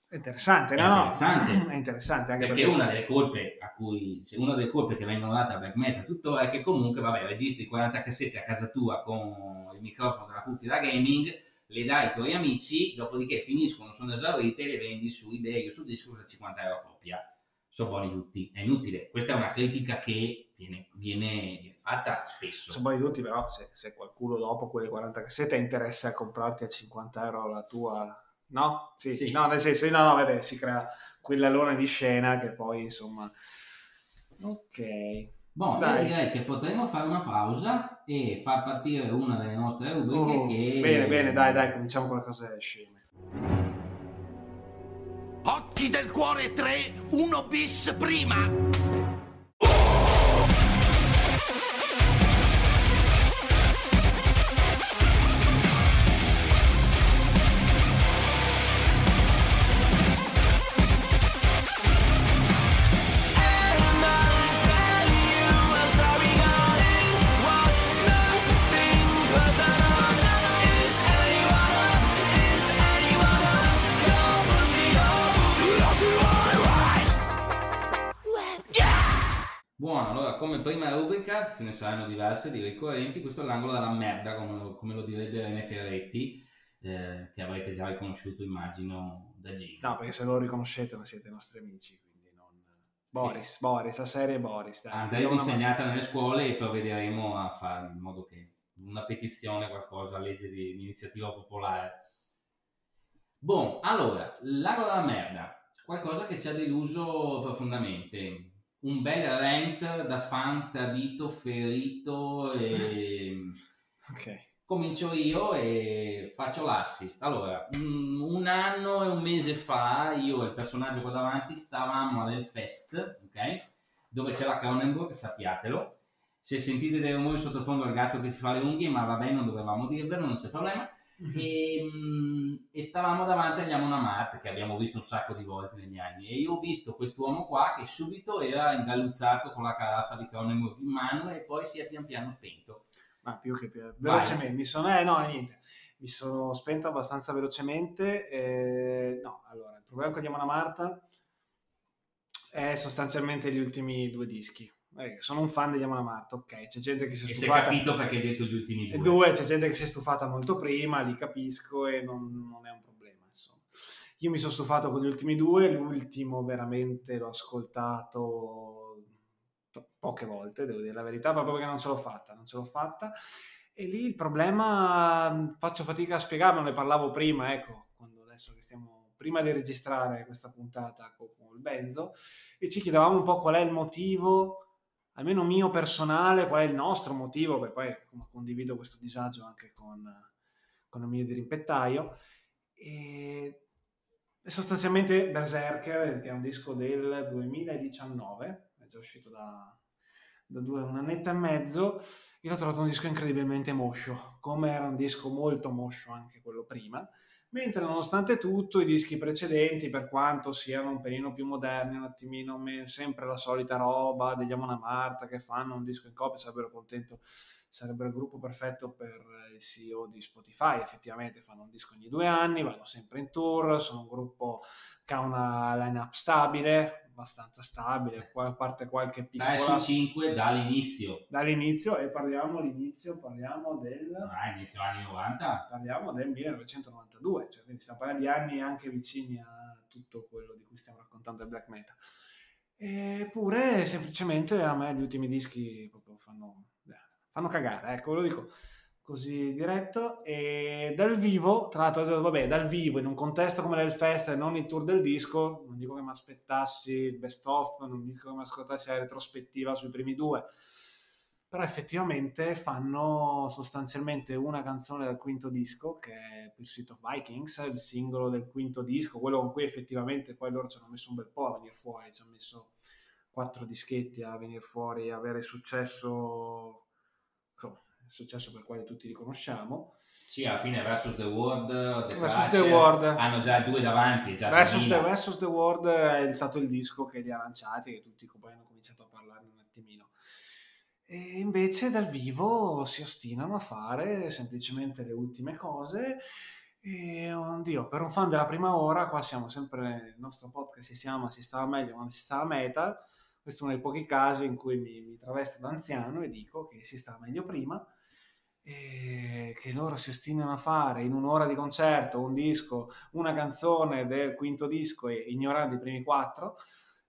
S2: è interessante, no?
S1: È interessante,
S2: no? è interessante anche
S1: perché, perché, una delle colpe a cui, una delle colpe che vengono date a black metal tuttora è che comunque, vabbè, registri 40 cassette a casa tua con il microfono della cuffia da gaming, le dai ai tuoi amici, dopodiché finiscono, sono esaurite e le vendi su eBay o su Discord a 50 euro a coppia. Sono buoni tutti, è inutile. Questa è una critica che viene, viene, viene fatta spesso.
S2: Sono buoni tutti, però se, se qualcuno dopo quelle 40 cassette interessa a comprarti a 50 euro la tua no? Sì, sì. no, nel senso, no, no, vabbè, si crea quell'alone di scena che poi, insomma... Ok.
S1: Boh, io direi che potremmo fare una pausa e far partire una delle nostre rubriche
S2: oh,
S1: che...
S2: Bene, bene, dai, dai, cominciamo con le cose sceme.
S3: Occhi del cuore 3, 1 bis prima!
S1: Saranno diverse di ricorrenti, questo è l'angolo della merda, come lo, come lo direbbe Rene Ferretti, eh, che avrete già riconosciuto, immagino, da Gino.
S2: No, perché se lo riconoscete non siete nostri amici, quindi non... Boris, sì. Boris, la serie Boris.
S1: Dai, Andremo insegnata nelle scuole e provvederemo a fare in modo che una petizione, qualcosa, legge di, di iniziativa popolare. Bon, allora, l'angolo della merda, qualcosa che ci ha deluso profondamente un bel rent da fan tradito, ferito e...
S2: ok.
S1: Comincio io e faccio l'assist. Allora, un, un, anno e un mese fa, io e il personaggio qua davanti stavamo all'Elfest, ok? Dove c'è la Cronenberg, sappiatelo. Se sentite dei rumori sottofondo al gatto che si fa le unghie, ma va bene, non dovevamo dirvelo, non c'è problema. E, mm, e, stavamo davanti agli Amonamart che abbiamo visto un sacco di volte negli anni. E io ho visto quest'uomo qua che subito era ingalluzzato con la caraffa di Cronenberg in mano e poi si è pian piano spento.
S2: Ma più che più velocemente mi sono eh no niente mi sono spento abbastanza velocemente eh, no allora il problema con gli Amonamart è sostanzialmente gli ultimi due dischi eh, sono un fan degli Amon Amarth, ok, c'è gente che si è stufata...
S1: E si è capito perché hai detto gli ultimi due.
S2: Due, c'è gente che si è stufata molto prima, li capisco e non, non è un problema, insomma. Io mi sono stufato con gli ultimi due, l'ultimo veramente l'ho ascoltato poche volte, devo dire la verità, proprio perché non ce l'ho fatta, non ce l'ho fatta. E lì il problema, faccio fatica a spiegarlo, ne parlavo prima, ecco, quando adesso che stiamo, prima di registrare questa puntata con il Benzo, e ci chiedevamo un po' qual è il motivo almeno mio personale, qual è il nostro motivo, perché poi condivido questo disagio anche con, con il mio dirimpettaio. E sostanzialmente Berserker, che è un disco del 2019, è già uscito da, da due, un annetto e mezzo, io l'ho trovato un disco incredibilmente moscio, come era un disco molto moscio anche quello prima, Mentre nonostante tutto i dischi precedenti, per quanto siano un pelino più moderni, un attimino sempre la solita roba degli Amona Marta che fanno un disco in coppia, sarebbero contento, sarebbero il gruppo perfetto per il CEO di Spotify, effettivamente fanno un disco ogni due anni, vanno sempre in tour, sono un gruppo che ha una line-up stabile, abbastanza stabile, a parte qualche
S1: 3
S2: piccola
S1: su 5 dall'inizio.
S2: dall'inizio e parliamo all'inizio, parliamo del
S1: Ah, inizio anni 90.
S2: parliamo del 1992, cioè quindi stiamo parlando di anni anche vicini a tutto quello di cui stiamo raccontando del black metal. Eppure semplicemente a me gli ultimi dischi proprio fanno, eh, fanno cagare, ecco, ve lo dico così diretto. E dal vivo, tra l'altro, vabbè, dal vivo, in un contesto come l'Hellfest e non il tour del disco, non dico che mi aspettassi il best of, non dico che mi aspettassi la retrospettiva sui primi due, però effettivamente fanno sostanzialmente una canzone dal quinto disco che è Pursuit of Vikings, il singolo del quinto disco, quello con cui effettivamente poi loro ci hanno messo un bel po' a venire fuori, ci hanno messo quattro dischetti a venire fuori, a avere successo, successo per il quale tutti li conosciamo.
S1: Sì, alla fine Versus the World, The
S2: Versus the World.
S1: hanno già due davanti, già
S2: Versus the,
S1: 2000.
S2: Versus the World è stato il disco che li ha lanciati, che tutti poi hanno cominciato a parlarne un attimino. E invece dal vivo si ostinano a fare semplicemente le ultime cose. E oddio, per un fan della prima ora, qua siamo sempre nel nostro podcast, si chiama Si stava meglio quando si stava metal. Questo è uno dei pochi casi in cui mi, mi travesto da anziano e dico che si stava meglio prima e che loro si ostinano a fare in un'ora di concerto un disco, una canzone del quinto disco e ignorando i primi quattro,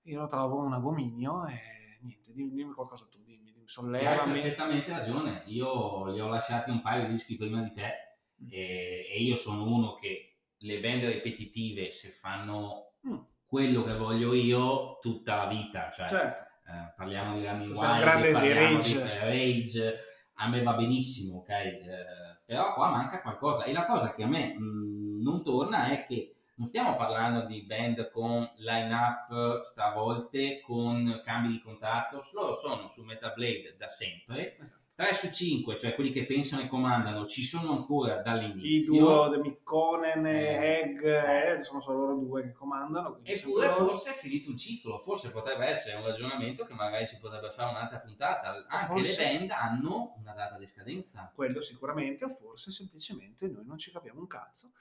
S2: io lo trovo un abominio e niente, dimmi, dimmi qualcosa tu, dimmi, dimmi
S1: Hai
S2: sollevami.
S1: perfettamente ragione, io li ho lasciati un paio di dischi prima di te
S2: Mm.
S1: e, e io sono uno che le band ripetitive se fanno
S2: Mm,
S1: quello che voglio io tutta la vita, cioè
S2: certo,
S1: eh, parliamo di
S2: un
S1: Wild,
S2: grande di
S1: parliamo
S2: Rage.
S1: di Rage, a me va benissimo, ok? Eh, però qua manca qualcosa e la cosa che a me mh, non torna è che non stiamo parlando di band con line-up stravolte, con cambi di contatto, loro sono su Metal Blade da sempre,
S2: esatto.
S1: 3 su 5, cioè quelli che pensano e comandano, ci sono ancora
S2: I
S1: dall'inizio.
S2: duo di Mikkonen
S1: Eh.
S2: Egg eh, sono solo loro due che comandano.
S1: Eppure
S2: loro.
S1: forse è finito un ciclo, forse potrebbe essere un ragionamento che magari si potrebbe fare un'altra puntata. Anche
S2: Forse-
S1: le band hanno una data di scadenza.
S2: quello sicuramente, o forse semplicemente noi non ci capiamo un cazzo.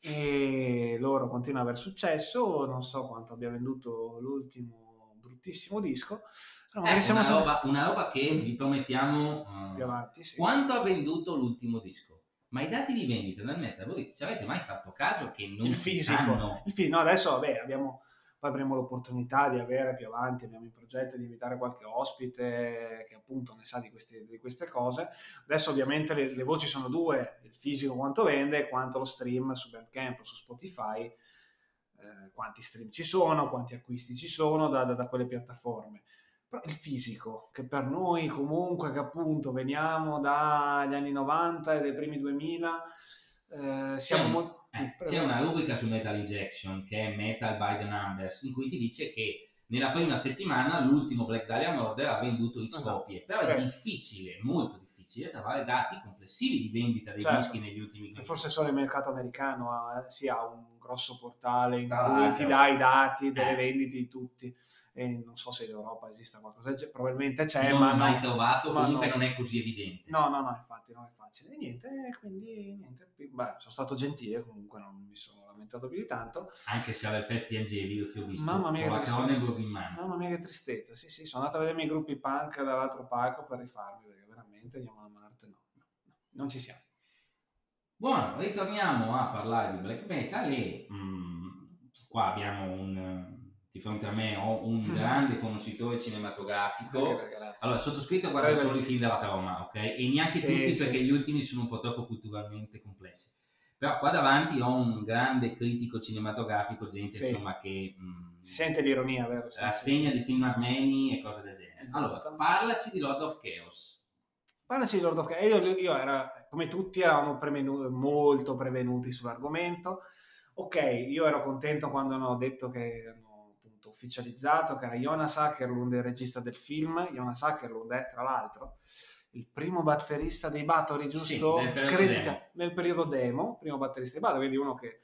S2: E loro continuano ad aver successo, non so quanto abbia venduto l'ultimo bruttissimo disco,
S1: Ecco,
S2: siamo
S1: una,
S2: sempre
S1: roba, una roba che vi promettiamo. eh,
S2: più avanti. Sì.
S1: quanto ha venduto l'ultimo disco? Ma i dati di vendita del metal, voi ci avete mai fatto caso che non
S2: il
S1: si
S2: fisico,
S1: sanno?
S2: il fisico. No, adesso vabbè, abbiamo, poi avremo l'opportunità di avere più avanti, abbiamo in progetto di invitare qualche ospite che appunto ne sa di queste, di queste cose. Adesso ovviamente le, le voci sono due, il fisico quanto vende e quanto lo stream su Bandcamp o su Spotify, eh, quanti stream ci sono, quanti acquisti ci sono da, da- da quelle piattaforme. Però il fisico, che per noi comunque, che appunto veniamo dagli anni 90 e dai primi 2000, eh, siamo
S1: un-
S2: molto...
S1: Eh, c'è una rubrica su Metal Injection che è Metal by the Numbers in cui ti dice che nella prima settimana l'ultimo Black Dahlia Murder ha venduto X
S2: Esatto.
S1: copie però è
S2: Certo.
S1: difficile, molto difficile trovare dati complessivi di vendita dei
S2: Certo.
S1: dischi negli ultimi mesi
S2: Forse solo il mercato americano ha, sì, ha un grosso portale in
S1: Tra
S2: cui ti dà i dati delle
S1: Eh.
S2: vendite di tutti. E non so se in Europa esista qualcosa, probabilmente c'è,
S1: non
S2: ma
S1: ho mai
S2: no.
S1: trovato,
S2: ma
S1: comunque
S2: no.
S1: non è così evidente
S2: No, no, no, infatti non è facile. E niente, quindi niente. Beh, sono stato gentile, comunque non mi sono lamentato più di tanto.
S1: anche se all'Fest piangevi, io ti ho visto
S2: Mamma mia, che tristezza.
S1: In mano
S2: Mamma mia che tristezza, sì sì, sono andato a vedere i gruppi punk dall'altro palco per rifarmi, perché veramente andiamo a Marte, no, no, no, non ci siamo.
S1: Buono, ritorniamo a parlare di black metal e mm, qua abbiamo un di fronte a me ho un
S2: Mhm.
S1: grande conoscitore cinematografico
S2: Grazie.
S1: Allora, sottoscritto guarda solo i film della Troma, ok? E neanche
S2: Sì,
S1: tutti
S2: sì,
S1: perché
S2: sì.
S1: gli ultimi sono un po' troppo culturalmente complessi. Però qua davanti ho un grande critico cinematografico, gente insomma che mh,
S2: Si sente l'ironia, vero?
S1: Rassegna di film armeni e cose del genere.
S2: Esatto.
S1: Allora, parlaci di Lord of Chaos.
S2: Parlaci di Lord of Chaos. Io, io era, come tutti, eravamo prevenu- molto prevenuti sull'argomento. Ok, io ero contento quando hanno detto che appunto ufficializzato che era Jonas Ackerlund il regista del film. Jonas Ackerlund è, tra l'altro, il primo batterista dei Bathory, giusto?
S1: nel periodo
S2: Credita- nel periodo demo, primo batterista dei Bathory, quindi uno che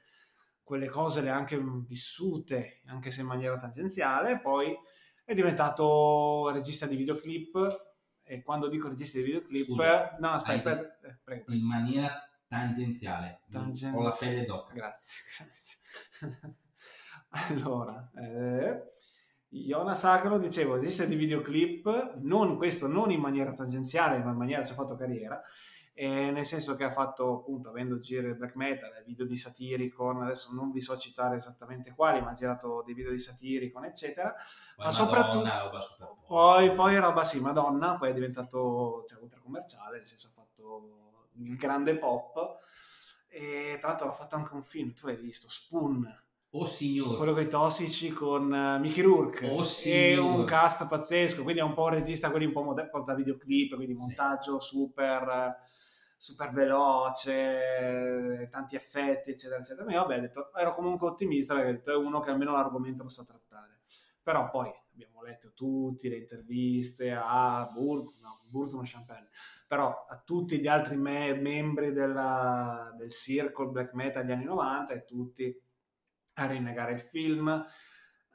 S2: quelle cose le ha anche vissute, anche se in maniera tangenziale, poi è diventato regista di videoclip e quando dico regista di videoclip...
S1: Scusa,
S2: no, aspetta, per- eh, prego.
S1: In maniera tangenziale.
S2: Tangenziale.
S1: Ho la pelle d'oca.
S2: Grazie, grazie. Allora, eh, Iona Sacro, dicevo, regista di videoclip, non questo non in maniera tangenziale, ma in maniera ci ha fatto carriera, eh, nel senso che ha fatto, appunto, avendo giro il black metal, video di Satiricon, adesso non vi so citare esattamente quali, ma ha girato dei video di Satiricon, eccetera.
S1: Poi
S2: Ma
S1: Madonna,
S2: soprattutto-. Poi, poi roba sì, Madonna, poi è diventato cioè, ultra commerciale, nel senso ha fatto il grande pop. E tra l'altro ha fatto anche un film, tu l'hai visto, Spoon,
S1: Oh signore.
S2: quello con i tossici con eh, Mickey Rourke
S1: Oh,
S2: e
S1: signore.
S2: un cast pazzesco, quindi è un po' un regista quelli un po' moder- da videoclip, quindi
S1: Sì.
S2: montaggio super, super veloce, tanti effetti, eccetera, eccetera. Ma vabbè, detto, ero comunque ottimista perché ho detto è uno che almeno l'argomento lo sa trattare. Però poi abbiamo letto tutti le interviste a Burz, no, e Champagne, però a tutti gli altri me- membri della- del circle black metal degli anni 90 e tutti a rinnegare il film,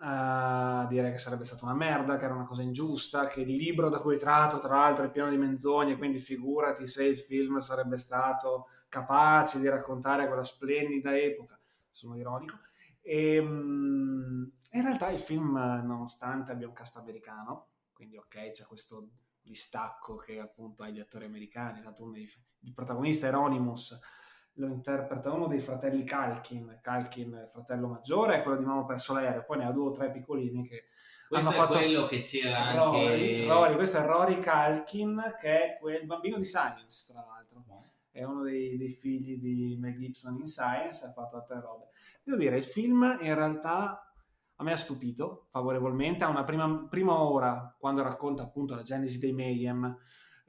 S2: a dire che sarebbe stata una merda, che era una cosa ingiusta, che il libro da cui è tratto, tra l'altro, è pieno di menzogne, quindi figurati se il film sarebbe stato capace di raccontare quella splendida epoca. Sono ironico. E, mm, in realtà il film, nonostante abbia un cast americano, quindi ok, c'è questo distacco che appunto ha gli attori americani, il protagonista Eronimus lo interpreta uno dei fratelli è il fratello maggiore è quello di Mamma perso l'aereo, poi ne ha due o tre piccolini che
S1: Questo
S2: hanno
S1: è
S2: fatto
S1: quello che c'era
S2: Rory,
S1: anche...
S2: Rory, questo è Rory Kalkin che è quel bambino di Science tra l'altro è uno dei, dei figli di Mel Gibson in Science, ha fatto altre robe. Devo dire, il film in realtà a me ha stupito favorevolmente. Ha una prima, prima ora, quando racconta appunto la genesi dei Mayhem,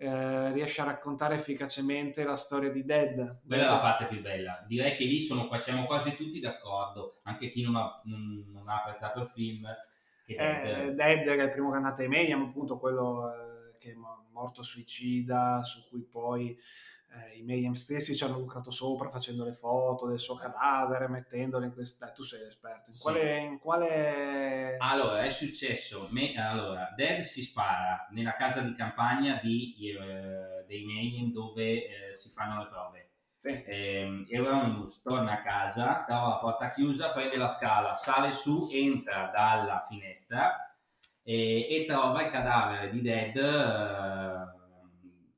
S2: eh, riesce a raccontare efficacemente la storia di Dead.
S1: Quella è la parte più bella. Direi che lì sono, siamo quasi tutti d'accordo, anche chi non ha, non- non ha apprezzato il film. Che
S2: Eh, Dead, che è il primo cantante dei Mayhem, appunto quello eh, che è mo- morto suicida, su cui poi eh, i Mayhem stessi ci hanno lucrato sopra facendo le foto del suo cadavere, mettendole in questo... Dai, tu sei l'esperto. In
S1: Sì.
S2: quale... In quale...
S1: Allora, è successo, me- allora, Dead si spara nella casa di campagna di, eh, dei Mayhem dove eh, si fanno le prove.
S2: Sì.
S1: Ehm, Euronymous torna a casa, trova la porta chiusa, prende la scala, sale su, entra dalla finestra e, e trova il cadavere di Dead eh,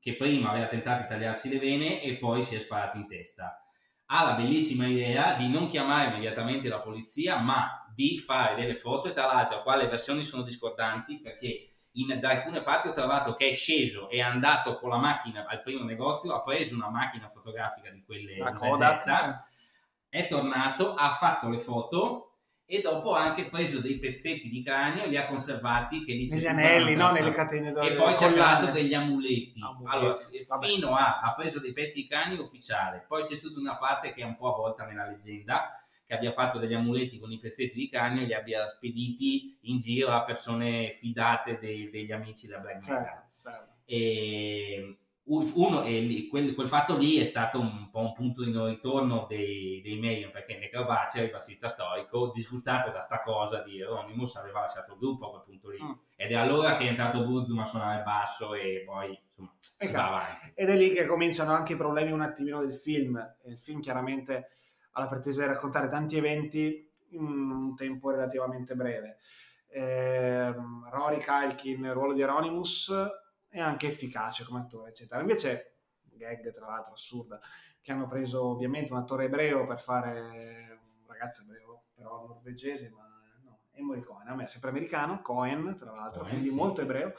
S1: che prima aveva tentato di tagliarsi le vene e poi si è sparato in testa. Ha la bellissima idea di non chiamare immediatamente la polizia, ma di fare delle foto e tra l'altro qua le versioni sono discordanti perché in- da alcune parti ho trovato che è sceso e è andato con la macchina al primo negozio, ha preso una macchina fotografica di quelle
S2: La Kodak.
S1: è tornato, ha fatto le foto e dopo ha anche preso dei pezzetti di cranio e li ha conservati che c'è
S2: Negli anelli, no? Nelle catene d'oro.
S1: e poi ci ha creato degli amuletti.
S2: Amuletti,
S1: Allora, f-
S2: vabbè.
S1: fino a ha preso dei pezzi di cranio ufficiale, poi c'è tutta una parte che è un po' avvolta nella leggenda che abbia fatto degli amuletti con i pezzetti di cranio e li abbia spediti in giro a persone fidate dei- degli amici da Black Metal.
S2: Certo, certo.
S1: E uno, e lì- quel, quel fatto lì è stato un po' un punto di non ritorno dei, dei Mayhem perché Necrobacia, il bassista storico, disgustato da sta cosa di Euronymous, aveva lasciato il gruppo a quel punto lì.
S2: Mm.
S1: Ed è allora che è entrato Burzum a suonare il basso e poi insomma si
S2: Ecco.
S1: va avanti.
S2: Ed è lì che cominciano anche i problemi un attimino del film. Il film chiaramente ha la pretesa di raccontare tanti eventi in un tempo relativamente breve. Ehm, Rory Kalkin, il ruolo di Eronimus, è anche efficace come attore, eccetera. Invece, gag tra l'altro assurda, che hanno preso ovviamente un attore ebreo per fare un ragazzo ebreo, però norvegese, ma no, Emory Cohen, a me è sempre americano, Cohen tra l'altro,
S1: Cohen,
S2: quindi
S1: sì.
S2: molto ebreo,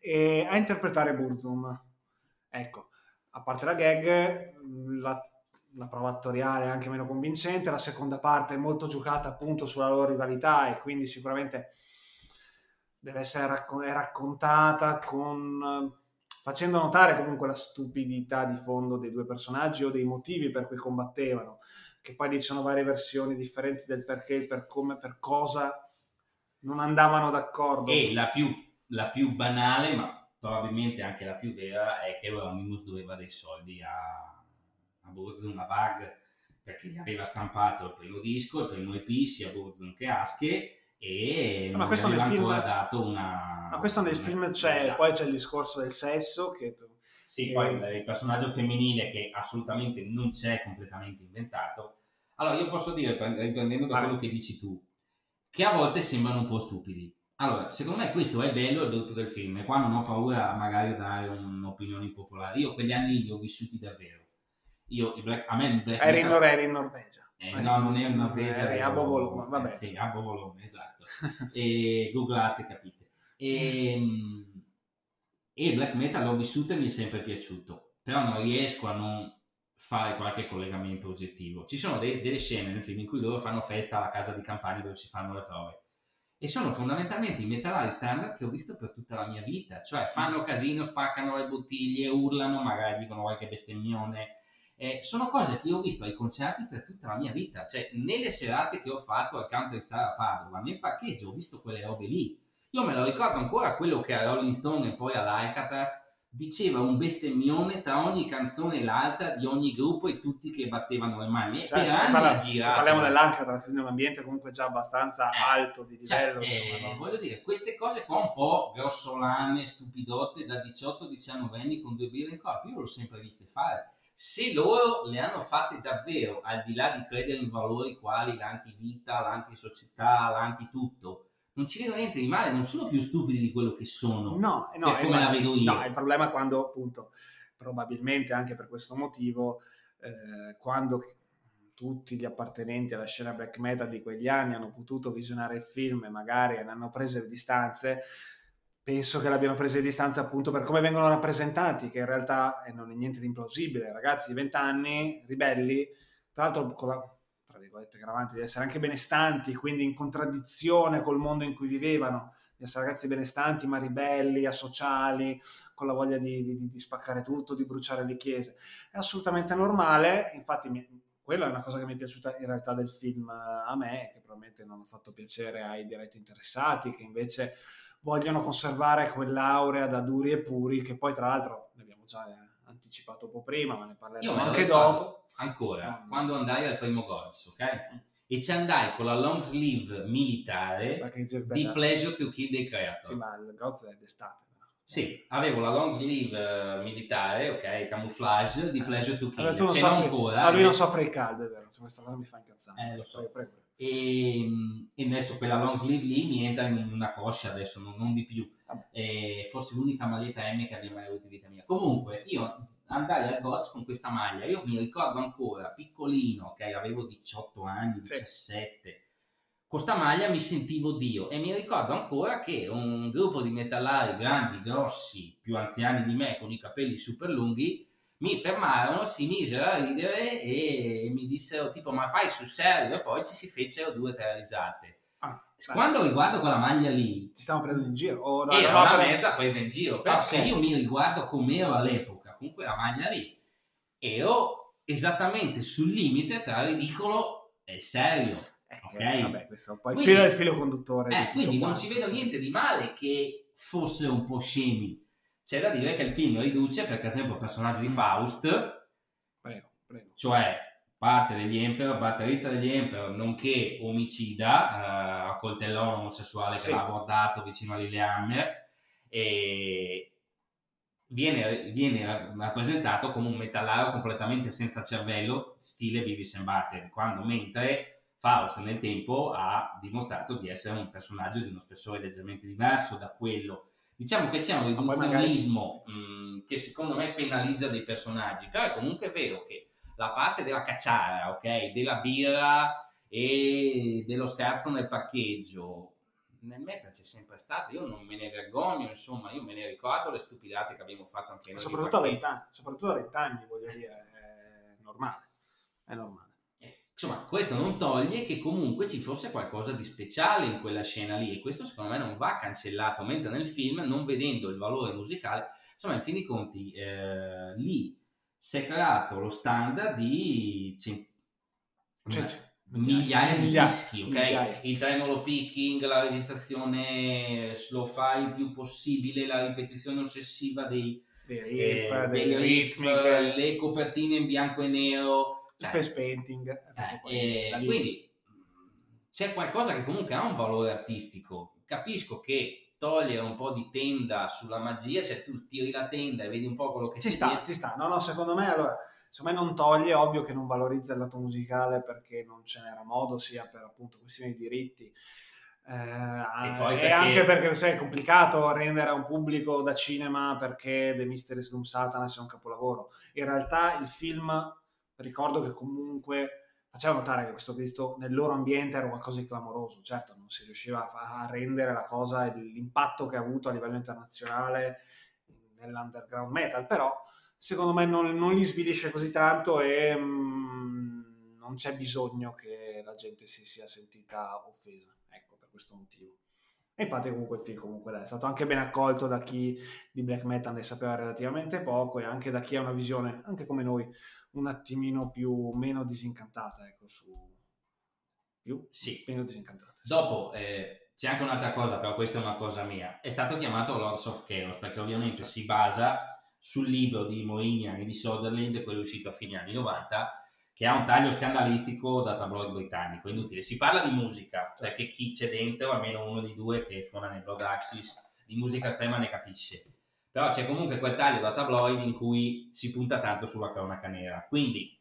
S2: e a interpretare Burzum. Ecco, a parte la gag, la, la prova attoriale è anche meno convincente, la seconda parte è molto giocata appunto sulla loro rivalità e quindi sicuramente deve essere racco- raccontata con facendo notare comunque la stupidità di fondo dei due personaggi o dei motivi per cui combattevano, che poi ci sono varie versioni differenti del perché, per come, per cosa non andavano d'accordo.
S1: E la più, la più banale, ma probabilmente anche la più vera, è che Euronymous doveva dei soldi a, a Burzum, a Vag, perché gli aveva stampato il primo disco, il primo EP, sia Burzum che Aske, e
S2: Ma questo nel film-
S1: ancora dato una...
S2: Ma questo nel
S1: una-
S2: film c'è, poi c'è il discorso del sesso che tu-
S1: Sì,
S2: Eh.
S1: poi il, il personaggio femminile che assolutamente non c'è completamente inventato. Allora, io posso dire, prend- riprendendo da
S2: Vai.
S1: quello che dici tu, che a volte sembrano un po' stupidi. Allora, secondo me questo è bello e brutto del film, e qua non ho paura magari di dare un'opinione impopolare. Io quegli anni li ho vissuti davvero. Io, Black, a me il Black
S2: eri
S1: Metal-
S2: in Norvegia.
S1: Eh, no, non ero in Norvegia.
S2: Eri a
S1: ero-
S2: Bovolone, vabbè.
S1: eh, sì, a Bovolone, esatto. e googlate, capite. E, mm, e il black metal l'ho vissuto e mi è sempre piaciuto, però non riesco a non fare qualche collegamento oggettivo. Ci sono de- delle scene nel film in cui loro fanno festa alla casa di campagna dove si fanno le prove. E sono fondamentalmente i metallari standard che ho visto per tutta la mia vita, cioè fanno casino, spaccano le bottiglie, urlano, magari dicono qualche bestemmione, eh, sono cose che io ho visto ai concerti per tutta la mia vita, cioè nelle serate che ho fatto al Country Star a Padova, nel parcheggio ho visto quelle robe lì. Io me lo ricordo ancora quello che a Rolling Stone e poi all'Alcatraz diceva un bestemmione tra ogni canzone e l'altra di ogni gruppo e tutti che battevano le mani. E
S2: Cioè,
S1: per anni
S2: parla-
S1: girato.
S2: Parliamo dell'Alcatraz, quindi un ambiente comunque già abbastanza
S1: Eh,
S2: alto di
S1: Cioè,
S2: livello.
S1: eh,
S2: insomma, no?
S1: voglio dire, queste cose qua un po' grossolane, stupidotte da 18-19 anni con due birre in corpo, io l'ho sempre viste fare. Se loro le hanno fatte davvero, al di là di credere in valori quali l'antivita, l'antisocietà, l'antitutto, non ci vedo niente di male, non sono più stupidi di quello che sono.
S2: No, no,
S1: per come la vedo io.
S2: No, il problema è quando, appunto, probabilmente anche per questo motivo, eh, quando tutti gli appartenenti alla scena black metal di quegli anni hanno potuto visionare il film e magari ne hanno preso le distanze, penso che l'abbiano preso le distanze appunto per come vengono rappresentati, che in realtà eh, non è niente di implausibile. Ragazzi di 20 anni, ribelli, tra l'altro con la tra virgolette aggravante di essere anche benestanti, quindi in contraddizione col mondo in cui vivevano, di essere ragazzi benestanti ma ribelli, asociali, con la voglia di, di- di spaccare tutto, di bruciare le chiese. È assolutamente normale, infatti mi- quella è una cosa che mi è piaciuta in realtà del film eh, a me, che probabilmente non ha fatto piacere ai diretti interessati, che invece vogliono conservare quell'aurea da duri e puri, che poi tra l'altro ne abbiamo già eh, anticipato un po' prima, ma ne parleremo anche dopo.
S1: ancora
S2: Mm.
S1: quando andai al primo Gods, ok? E ci andai con la long sleeve militare di Pleasure to Kill the Creator.
S2: Sì, ma il Goz è d'estate. no?
S1: Sì, avevo la long sleeve eh, militare, ok, camouflage di Pleasure to Kill.
S2: Allora, tu non soffri,
S1: ancora.
S2: ma lui non
S1: invece-
S2: soffre il caldo, è vero? Questa cosa mi fa incazzare.
S1: Eh, lo so.
S2: Prego, prego.
S1: E, e adesso quella long sleeve lì mi entra in una coscia adesso, non, non di più.
S2: Vabbè.
S1: E forse l'unica maglietta M che abbia mai avuto in vita mia. Comunque, io andai al Goz con questa maglia. Io mi ricordo ancora, piccolino, ok, avevo 18 anni,
S2: Sì.
S1: 17. Con sta maglia mi sentivo Dio e mi ricordo ancora che un gruppo di metallari grandi, grossi, più anziani di me, con i capelli super lunghi, mi fermarono, si misero a ridere e mi dissero tipo ma fai sul serio? E poi ci si fecero due o tre risate.
S2: Ah,
S1: Quando riguardo quella maglia lì,
S2: ti stiamo prendendo in giro? O no,
S1: era
S2: no,
S1: una mezza presa in giro, però
S2: Ok.
S1: se io mi riguardo come ero all'epoca, con quella maglia lì, ero esattamente sul limite tra ridicolo e serio.
S2: Eh,
S1: Ok.
S2: Vabbè, questo è un po' il
S1: Quindi-
S2: filo, il filo conduttore. di
S1: Eh,
S2: tutto
S1: quindi non
S2: quanto,
S1: ci vedo
S2: sì.
S1: niente di male che fossero un po' scemi. C'è da dire che il film riduce perché, ad esempio, il personaggio di
S2: Mm.
S1: Faust,
S2: Prego, prego.
S1: cioè parte degli Emperor, batterista degli Emperor, nonché omicida, eh, accoltellò un omosessuale
S2: Sì.
S1: che l'ha abordato vicino a Lillehammer, e viene, viene rappresentato come un metallaro completamente senza cervello, stile Beavis and Butthead, quando mentre Faust nel tempo ha dimostrato di essere un personaggio di uno spessore leggermente diverso da quello. Diciamo che c'è un
S2: poi magari-
S1: riduzionismo mh, che secondo me penalizza dei personaggi, però è comunque vero che la parte della cacciara, ok, della birra e dello scherzo nel parcheggio, nel metal c'è sempre stato, io non me ne vergogno, insomma, io me ne ricordo le stupidate che abbiamo fatto anche noi.
S2: Soprattutto a
S1: parcheggio.
S2: 20 anni, soprattutto a 20 anni, voglio dire, è normale. È normale.
S1: Eh, Insomma, questo non toglie che comunque ci fosse qualcosa di speciale in quella scena lì e questo secondo me non va cancellato, mentre nel film, non vedendo il valore musicale, insomma, in fin dei conti, eh, lì si è creato lo standard di cent-
S2: Cioè, cioè,
S1: migliaia di
S2: migliaia,
S1: dischi, ok?
S2: migliaia.
S1: Il tremolo picking, la registrazione slow fi il più possibile, la ripetizione ossessiva dei,
S2: Dei
S1: eh,
S2: riff,
S1: dei
S2: delle
S1: riff,
S2: ritmiche.
S1: le copertine in bianco e nero, Cioè,
S2: face painting. è
S1: Eh, e
S2: Da lì.
S1: quindi c'è qualcosa che comunque ha un valore artistico. Capisco che togliere un po' di tenda sulla magia, cioè tu tiri la tenda e vedi un po' quello che
S2: Ci sta,
S1: dietro.
S2: ci sta. No, no, secondo me, allora, secondo me non toglie, è ovvio che non valorizza il lato musicale perché non ce n'era modo, sia per appunto questioni di diritti. eh,
S1: E perché-
S2: anche perché sai, è complicato rendere a un pubblico da cinema perché The Mysteries Room Satana sia un capolavoro. In realtà il film, ricordo che comunque faceva notare che questo Cristo nel loro ambiente era qualcosa di clamoroso. Certo, non si riusciva a, rendere la cosa, l'impatto che ha avuto a livello internazionale nell'underground metal, però secondo me non, non li svilisce così tanto e mm, non c'è bisogno che la gente si sia sentita offesa, ecco, per questo motivo. E infatti comunque il film comunque è stato anche ben accolto da chi di black metal ne sapeva relativamente poco e anche da chi ha una visione, anche come noi, un attimino più meno disincantata, ecco, su più
S1: Sì.
S2: meno disincantata. sì.
S1: Dopo eh, c'è anche un'altra cosa, però questa è una cosa mia. È stato chiamato Lords of Chaos perché ovviamente si basa sul libro di Moignan e di Sutherland, quello uscito a fine anni 90, che ha un taglio scandalistico da tabloid britannico. Inutile, si parla di musica, perché chi c'è dentro, almeno uno dei due che suona nel Blood Axis, di musica estrema ne capisce. Però c'è comunque quel taglio da tabloid in cui si punta tanto sulla cronaca nera. Quindi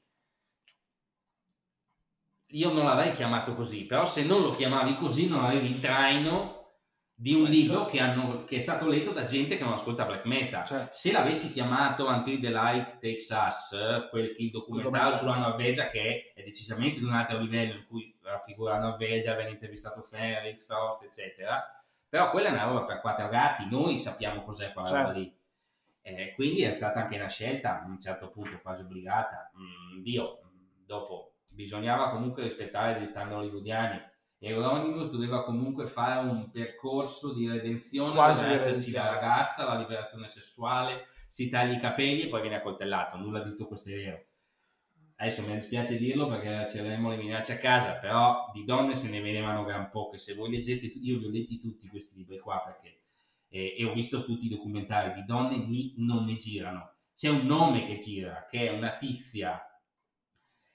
S1: io non l'avrei chiamato così, però se non lo chiamavi così non avevi il traino di un
S2: Questo-
S1: libro che, hanno- che è stato letto da gente che non ascolta black metal.
S2: Cioè,
S1: Se l'avessi chiamato Until the Light Takes Us, quel, il documentario
S2: documentario.
S1: sulla Norvegia, che è decisamente di un altro livello, in cui raffigura la Norvegia, viene intervistato Ferris, Frost, eccetera, però quella è una roba per quattro gatti, noi sappiamo cos'è quella roba
S2: Certo.
S1: lì. Eh, quindi è stata anche una scelta, a un certo punto quasi obbligata. Mm, Dio, dopo bisognava comunque rispettare gli standard hollywoodiani. Euronymous doveva comunque fare un percorso di redenzione,
S2: Quasi
S1: esserci la ragazza, la liberazione sessuale, si taglia i capelli e poi viene accoltellato. Nulla di tutto questo è vero. Adesso mi dispiace dirlo perché ci avremo le minacce a casa, però di donne se ne vedevano gran poche. Se voi leggete, io li ho letti tutti questi libri qua perché eh, e ho visto tutti i documentari di donne lì non ne girano. C'è un nome che gira, che è una tizia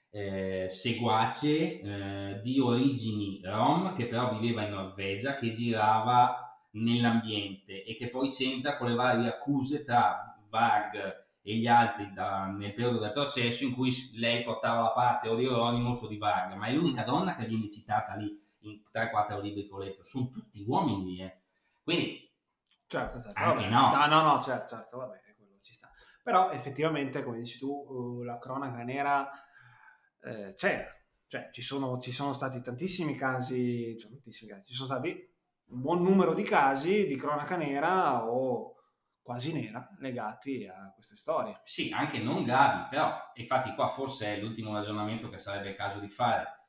S1: eh, seguace eh, di origini rom che però viveva in Norvegia, che girava nell'ambiente e che poi c'entra con le varie accuse tra Varg e gli altri da- nel periodo del processo in cui lei portava la parte o di Euronymous o di Varg, ma è l'unica donna che viene citata lì in 3-4 libri che ho letto, sono tutti uomini, eh. quindi
S2: Certo, certo.
S1: Anche
S2: vabbè.
S1: no.
S2: no, no, certo, certo, vabbè, quello ci sta. Però effettivamente, come dici tu, uh, la cronaca nera eh, c'era. Cioè, ci sono, ci sono stati tantissimi casi, cioè, tantissimi casi, ci sono stati un buon numero di casi di cronaca nera o quasi nera legati a queste storie.
S1: Sì, anche non gravi, però infatti qua forse è l'ultimo ragionamento che sarebbe il caso di fare.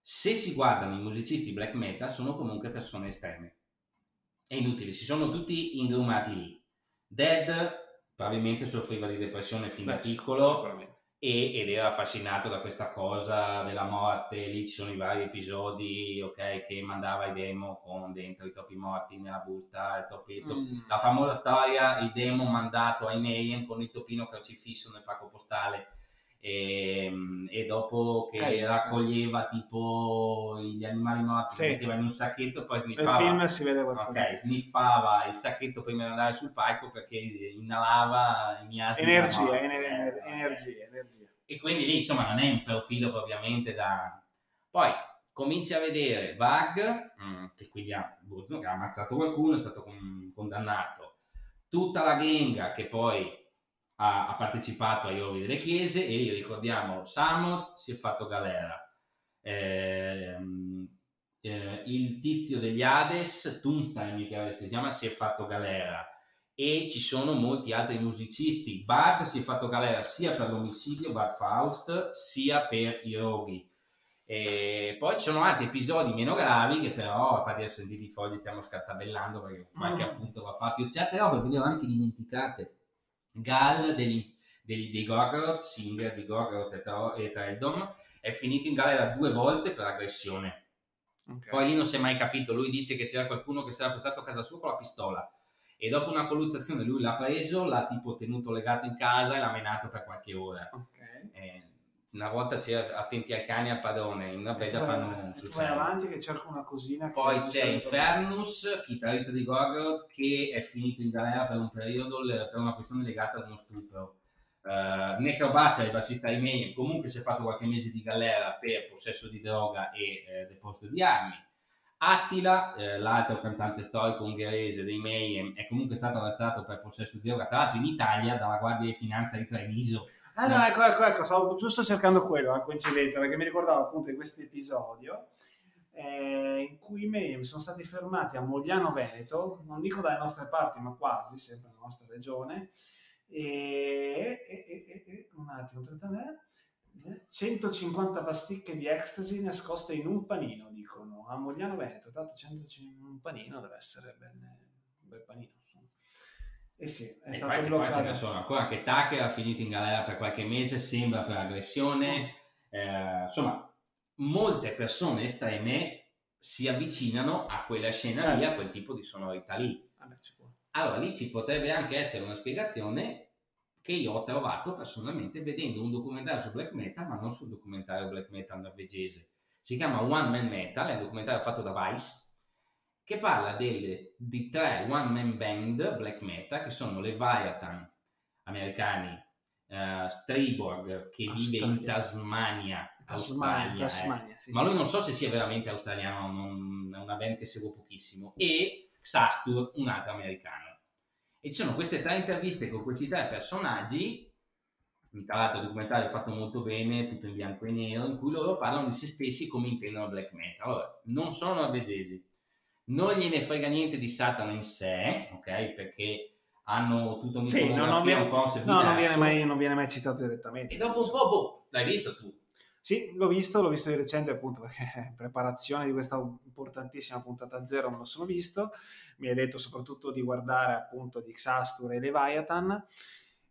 S1: Se si guardano i musicisti black metal sono comunque persone estreme. È inutile, si sono tutti ingrumati lì. Dead probabilmente soffriva di depressione fin da
S2: Beh,
S1: piccolo
S2: Sicuramente.
S1: e- ed era affascinato da questa cosa della morte, lì ci sono i vari episodi, ok, che mandava i demo con dentro i topi morti nella busta, i topi, i topi-
S2: Mm.
S1: la famosa storia, il demo mandato ai Mayhem con il topino crocifisso nel pacco postale e, e dopo che
S2: Ok.
S1: raccoglieva tipo gli animali morti,
S2: Sì.
S1: li metteva in un sacchetto poi
S2: Nel
S1: sniffava.
S2: film si vede qualcosa.
S1: Ok, sniffava il sacchetto prima di andare sul palco perché inalava i miasmi.
S2: Energia,
S1: morte.
S2: ener-
S1: Eh,
S2: ener- energia, energia.
S1: E quindi lì insomma non è un profilo propriamente da... Poi cominci a vedere Vag, mm, che quindi ha, che ha ammazzato qualcuno, è stato con- condannato. Tutta la genga che poi ha, ha partecipato ai rovi delle chiese e ricordiamo Samot si è fatto galera. Ehm, eh, il tizio degli Hades, Tunstein mi chiama- si chiama, si è fatto galera e ci sono molti altri musicisti. Bard si è fatto galera sia per l'omicidio, Bard Faust, sia per i roghi. E poi ci sono altri episodi meno gravi che però, infatti adesso sentite i fogli stiamo scartabellando perché qualche
S2: Mm.
S1: appunto va fatto. Io certe robe me le ho anche dimenticate. Gal degli, degli- dei Gorgoroth, Singer di Gorgoroth e, Tro- e Treldom, è finito in galera due volte per aggressione.
S2: Ok.
S1: Poi lì non si è mai capito, lui dice che c'era qualcuno che si era portato a casa sua con la pistola e dopo una colluttazione lui l'ha preso, l'ha tipo tenuto legato in casa e l'ha menato per qualche ora.
S2: Ok.
S1: Eh, una volta c'era attenti al cane e al padrone, in Norvegia fanno
S2: tu vai avanti che cerco una cosina.
S1: Poi c'è Infernus, chitarrista di Gorgoroth, che è finito in galera per un periodo per una questione legata ad uno stupro. Uh, Necrobacia, il bassista di Mayhem, comunque si è fatto qualche mese di galera per possesso di droga e eh, deposito di armi. Attila, eh, l'altro cantante storico ungherese dei Mayhem, è comunque stato arrestato per possesso di droga, tra l'altro in Italia dalla Guardia di Finanza di Treviso.
S2: Ah no, ecco, ecco, ecco, stavo giusto cercando quello, la coincidenza, perché mi ricordavo appunto di questo episodio eh, in cui i Mayhem sono stati fermati a Mogliano Veneto, non dico dalle nostre parti, ma quasi, sempre nella nostra regione, e, e- e- un attimo, 30 eh, 150 pasticche di ecstasy nascoste in un panino, dicono, a Mogliano Veneto, tanto 150 un panino deve essere ben- un bel panino. Insomma. E sì, è
S1: E
S2: stato
S1: poi, e poi ce
S2: bloccato.
S1: ne sono ancora che Tucker ha finito in galera per qualche mese, sembra per aggressione. Eh, insomma, molte persone estreme si avvicinano a quella scena lì,
S2: Certo.
S1: a quel tipo di sonorità lì.
S2: Vabbè, sicuro.
S1: Allora lì ci potrebbe anche essere una spiegazione che io ho trovato personalmente vedendo un documentario su black metal, ma non sul documentario black metal norvegese. Si chiama One Man Metal, è un documentario fatto da Vice, che parla delle, di tre one man band black metal che sono Leviathan americani, eh, Strayborg che vive in
S2: Australia.
S1: Tasmania,
S2: Tasmania,
S1: Australia, eh.
S2: Tasmania, sì,
S1: ma
S2: sì.
S1: lui non so se sia veramente australiano, non- è una band che seguo pochissimo, e Xastur, un altro americano. E ci sono queste tre interviste con questi tre personaggi, tra l'altro il documentario è fatto molto bene, tutto in bianco e nero, in cui loro parlano di se stessi come intendono black metal. Allora, non sono norvegesi, non gliene frega niente di Satana in sé, ok? Perché hanno tutta
S2: Sì, no, non
S1: un'iconografia,
S2: viene,
S1: un concept
S2: no, non viene, mai, non viene mai citato direttamente.
S1: E dopo un po', boh, l'hai visto tu?
S2: Sì, l'ho visto, l'ho visto di recente appunto perché in preparazione di questa importantissima puntata zero me lo sono visto. Mi hai detto soprattutto di guardare appunto di Xastur e Leviathan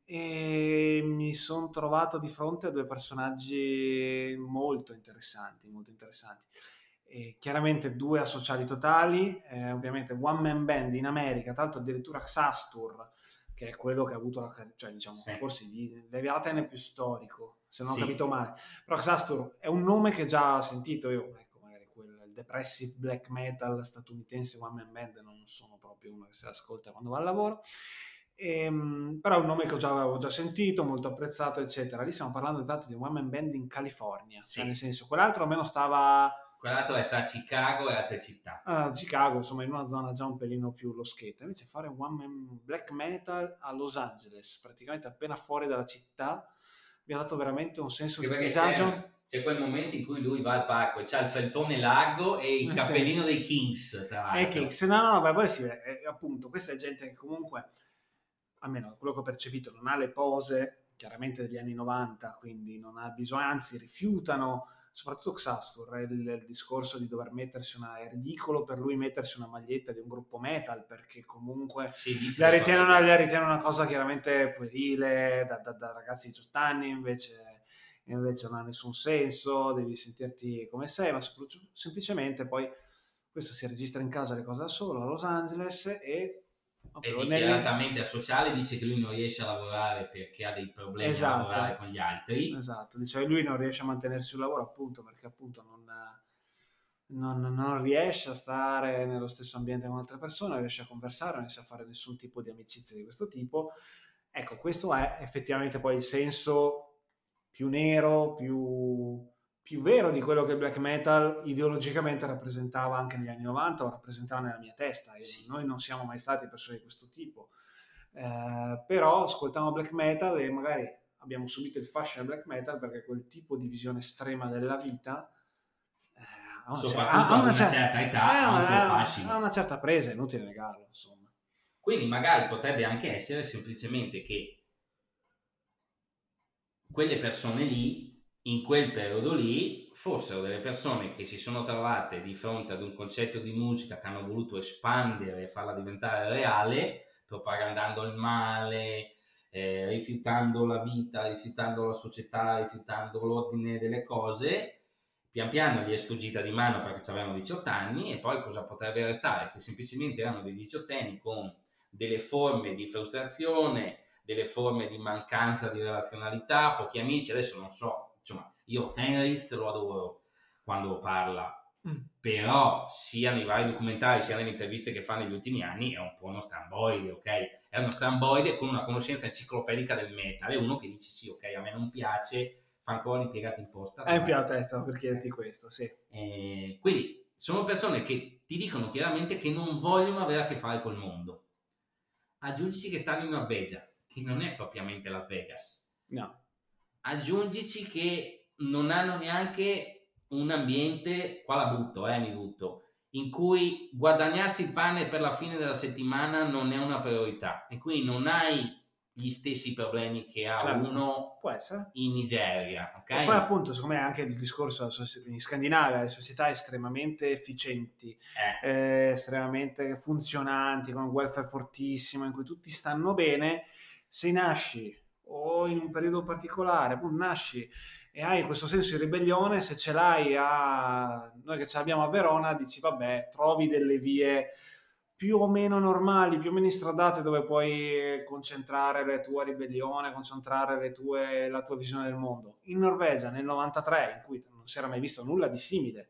S2: e mi sono trovato di fronte a due personaggi molto interessanti, molto interessanti. E chiaramente due associati totali, eh, ovviamente One Man Band in America, tra l'altro addirittura Xastur, che è quello che ha avuto la cioè diciamo,
S1: Sì.
S2: forse di Leviathan è più storico, se non
S1: Sì.
S2: ho capito male. Però Xastur è un nome che già ho sentito io, ecco, magari quel depressive black metal statunitense One Man Band non sono proprio uno che si ascolta quando va al lavoro. Ehm, però è un nome che ho già, avevo già sentito, molto apprezzato, eccetera. Lì stiamo parlando tanto di un one man band in California,
S1: Sì.
S2: cioè nel senso, quell'altro almeno stava
S1: Quell'altro è sta a Chicago e altre città.
S2: a Chicago, insomma, in una zona già un pelino più loschetta. Invece fare un one man black metal a Los Angeles, praticamente appena fuori dalla città, mi ha dato veramente un senso
S1: Anche
S2: di disagio.
S1: c'è, c'è quel momento in cui lui va al parco e c'ha il felpone largo e il
S2: Eh,
S1: cappellino dei Kings, tra
S2: Eh,
S1: l'altro.
S2: che se no, no, beh, poi sì, eh, appunto, questa è gente che comunque, almeno quello che ho percepito, non ha le pose chiaramente degli anni 90, quindi non ha bisogno, anzi rifiutano, soprattutto Xastur, il, il discorso di dover mettersi una, è ridicolo per lui mettersi una maglietta di un gruppo metal, perché comunque
S1: dice
S2: la ritiene, una, la ritiene una cosa chiaramente puerile, da, da- da ragazzi di 18 anni, invece, invece non ha nessun senso, devi sentirti come sei, ma sempl- semplicemente poi questo si registra in casa le cose da solo a Los Angeles e...
S1: E
S2: nelle-
S1: dichiaratamente a sociale dice che lui non riesce a lavorare perché ha dei problemi
S2: Esatto.
S1: a lavorare con gli altri.
S2: Esatto, dice lui non riesce a mantenersi un lavoro appunto perché appunto non, non, non riesce a stare nello stesso ambiente con altre persone, non riesce a conversare, non riesce a fare nessun tipo di amicizia di questo tipo. Ecco, questo è effettivamente poi il senso più nero, più, più vero di quello che il black metal ideologicamente rappresentava anche negli anni 90 o rappresentava nella mia testa.
S1: Sì.
S2: Noi non siamo mai stati persone di questo tipo. Eh, però ascoltiamo black metal e magari abbiamo subito il fascino del black metal perché quel tipo di visione estrema della vita eh, ha una,
S1: Soprattutto
S2: cer- ha
S1: a una
S2: cer-
S1: certa età,
S2: eh,
S1: ha un
S2: una- ha una certa presa, è inutile negarlo, insomma.
S1: Quindi magari potrebbe anche essere semplicemente che quelle persone lì, in quel periodo lì, fossero delle persone che si sono trovate di fronte ad un concetto di musica che hanno voluto espandere e farla diventare reale, propagandando il male, eh, rifiutando la vita, rifiutando la società, rifiutando l'ordine delle cose. Pian piano gli è sfuggita di mano perché avevano 18 anni e poi cosa potrebbe restare? Che semplicemente erano dei diciottenni con delle forme di frustrazione, delle forme di mancanza di relazionalità, pochi amici, adesso non so, insomma, Io Fenris lo adoro quando parla,
S2: Mm.
S1: però sia nei vari documentari sia nelle interviste che fa negli ultimi anni è un po' uno stramboide, ok? È uno stramboide con una conoscenza enciclopedica del metal, è uno che dice sì, ok, a me non piace, fa ancora l'impiegata in posta.
S2: È più a testa per chiederti questo, sì.
S1: Eh, quindi sono persone che ti dicono chiaramente che non vogliono avere a che fare col mondo. Aggiungici che stanno in Norvegia, che non è propriamente Las Vegas.
S2: No.
S1: Aggiungici che non hanno neanche un ambiente, qua la butto, eh, mi butto, in cui guadagnarsi il pane per la fine della settimana non è una priorità e quindi non hai gli stessi problemi che ha
S2: Certo.
S1: uno in Nigeria, ok?
S2: E poi appunto, secondo me anche il discorso in Scandinavia, le società estremamente efficienti,
S1: Eh,
S2: eh, estremamente funzionanti, con un welfare fortissimo, in cui tutti stanno bene, se nasci o in un periodo particolare, appunto nasci e hai questo senso di ribellione, se ce l'hai a noi che ce l'abbiamo a Verona, dici vabbè, trovi delle vie più o meno normali, più o meno istradate dove puoi concentrare la tua ribellione, concentrare le tue- la tua visione del mondo. In Norvegia nel 93, in cui non si era mai visto nulla di simile,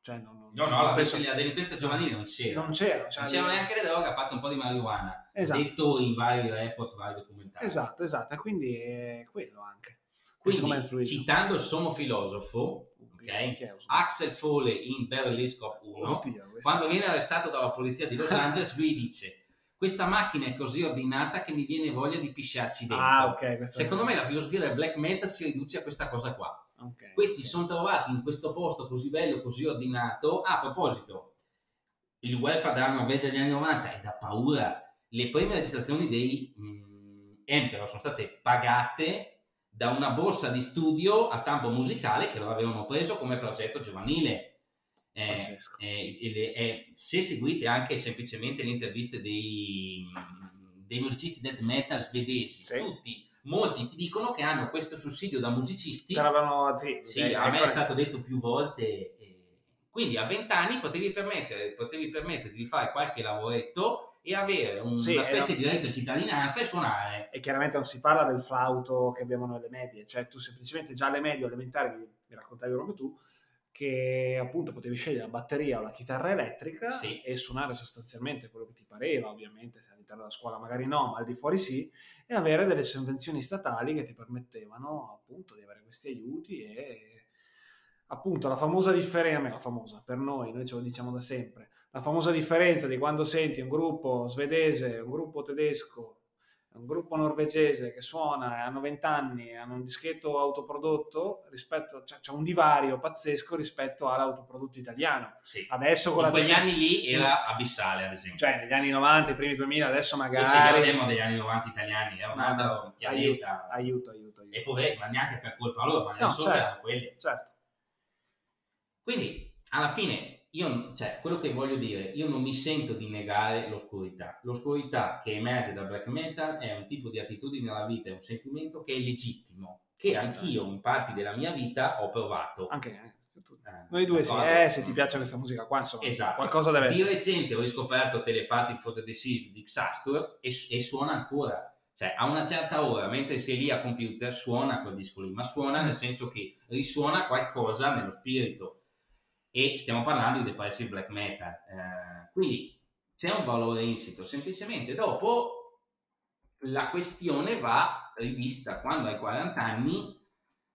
S2: cioè non, non-
S1: no, no, la,
S2: penso-
S1: la delinquenza giovanile non c'era.
S2: non c'era, cioè,
S1: non c'era neanche le droghe, a parte un po' di marijuana.
S2: Esatto.
S1: Detto in vari report, vari documentari.
S2: Esatto, esatto, e quindi è quello anche.
S1: Quindi, citando il sommo filosofo, ok,
S2: Chi è?
S1: Axel Fole in Beverly Cop 1,
S2: Oddio,
S1: quando viene arrestato dalla polizia di Los Angeles, lui dice questa macchina è così ordinata che mi viene voglia di pisciarci dentro.
S2: Ah, ok. questo-
S1: Secondo me la filosofia del black metal si riduce a questa cosa qua. Questi sono trovati in questo posto così bello, così ordinato. Ah, a proposito, il welfare della Norvegia degli anni 90 è da paura. Le prime registrazioni dei mh, Emperor sono state pagate da una borsa di studio a stampo musicale che loro avevano preso come progetto giovanile. Eh, eh, eh, se seguite anche semplicemente le interviste dei, dei musicisti death metal svedesi,
S2: Sì.
S1: tutti, molti ti dicono che hanno questo sussidio da musicisti.
S2: Te l'avevano- sì,
S1: Sì,
S2: ok,
S1: a me è stato detto più volte. eh, Quindi a 20 anni potevi permettere, potevi permettere di fare qualche lavoretto e avere un-
S2: Sì,
S1: una specie di reddito di cittadinanza e suonare.
S2: E chiaramente non si parla del flauto che abbiamo nelle medie, cioè tu semplicemente già alle medie elementari, mi, mi raccontavi proprio tu, che appunto potevi scegliere la batteria o la chitarra elettrica
S1: Sì.
S2: e suonare sostanzialmente quello che ti pareva, ovviamente se all'interno della scuola magari no, ma al di fuori sì, e avere delle sovvenzioni statali che ti permettevano appunto di avere questi aiuti e appunto la famosa differenza, la famosa per noi, noi ce lo diciamo da sempre, la famosa differenza di quando senti un gruppo svedese, un gruppo tedesco, un gruppo norvegese che suona e hanno 20 anni e hanno un dischetto autoprodotto rispetto, cioè c'è un divario pazzesco rispetto all'autoprodotto italiano.
S1: Sì.
S2: Adesso con
S1: In
S2: la
S1: quegli anni lì era abissale, ad esempio.
S2: cioè negli anni 90, i primi 2000, adesso magari
S1: ci parliamo degli anni 90 italiani, era un
S2: No, no,
S1: altro pianeta.
S2: aiuto, aiuto, aiuto, aiuto.
S1: E poveri, ma neanche per colpa loro, ma
S2: No,
S1: nel senso
S2: certo.
S1: quelli.
S2: Certo.
S1: Quindi, alla fine, io, cioè, quello che voglio dire, io non mi sento di negare l'oscurità. L'oscurità che emerge dal black metal è un tipo di attitudine alla vita, è un sentimento che è legittimo, che
S2: Sì.
S1: anch'io in parti della mia vita ho provato.
S2: Anche eh,
S1: Eh,
S2: noi due sì, eh, se ti piace questa musica qua, insomma,
S1: Esatto.
S2: qualcosa deve
S1: Di
S2: essere.
S1: recente ho riscoperto Telepathic for the Deceased di Xastur e, e suona ancora. Cioè, a una certa ora, mentre sei lì a computer, suona quel disco lì, ma suona nel senso che risuona qualcosa nello spirito. E stiamo parlando di depressive black metal. Eh, quindi c'è un valore insito, semplicemente dopo la questione va rivista quando hai 40 anni.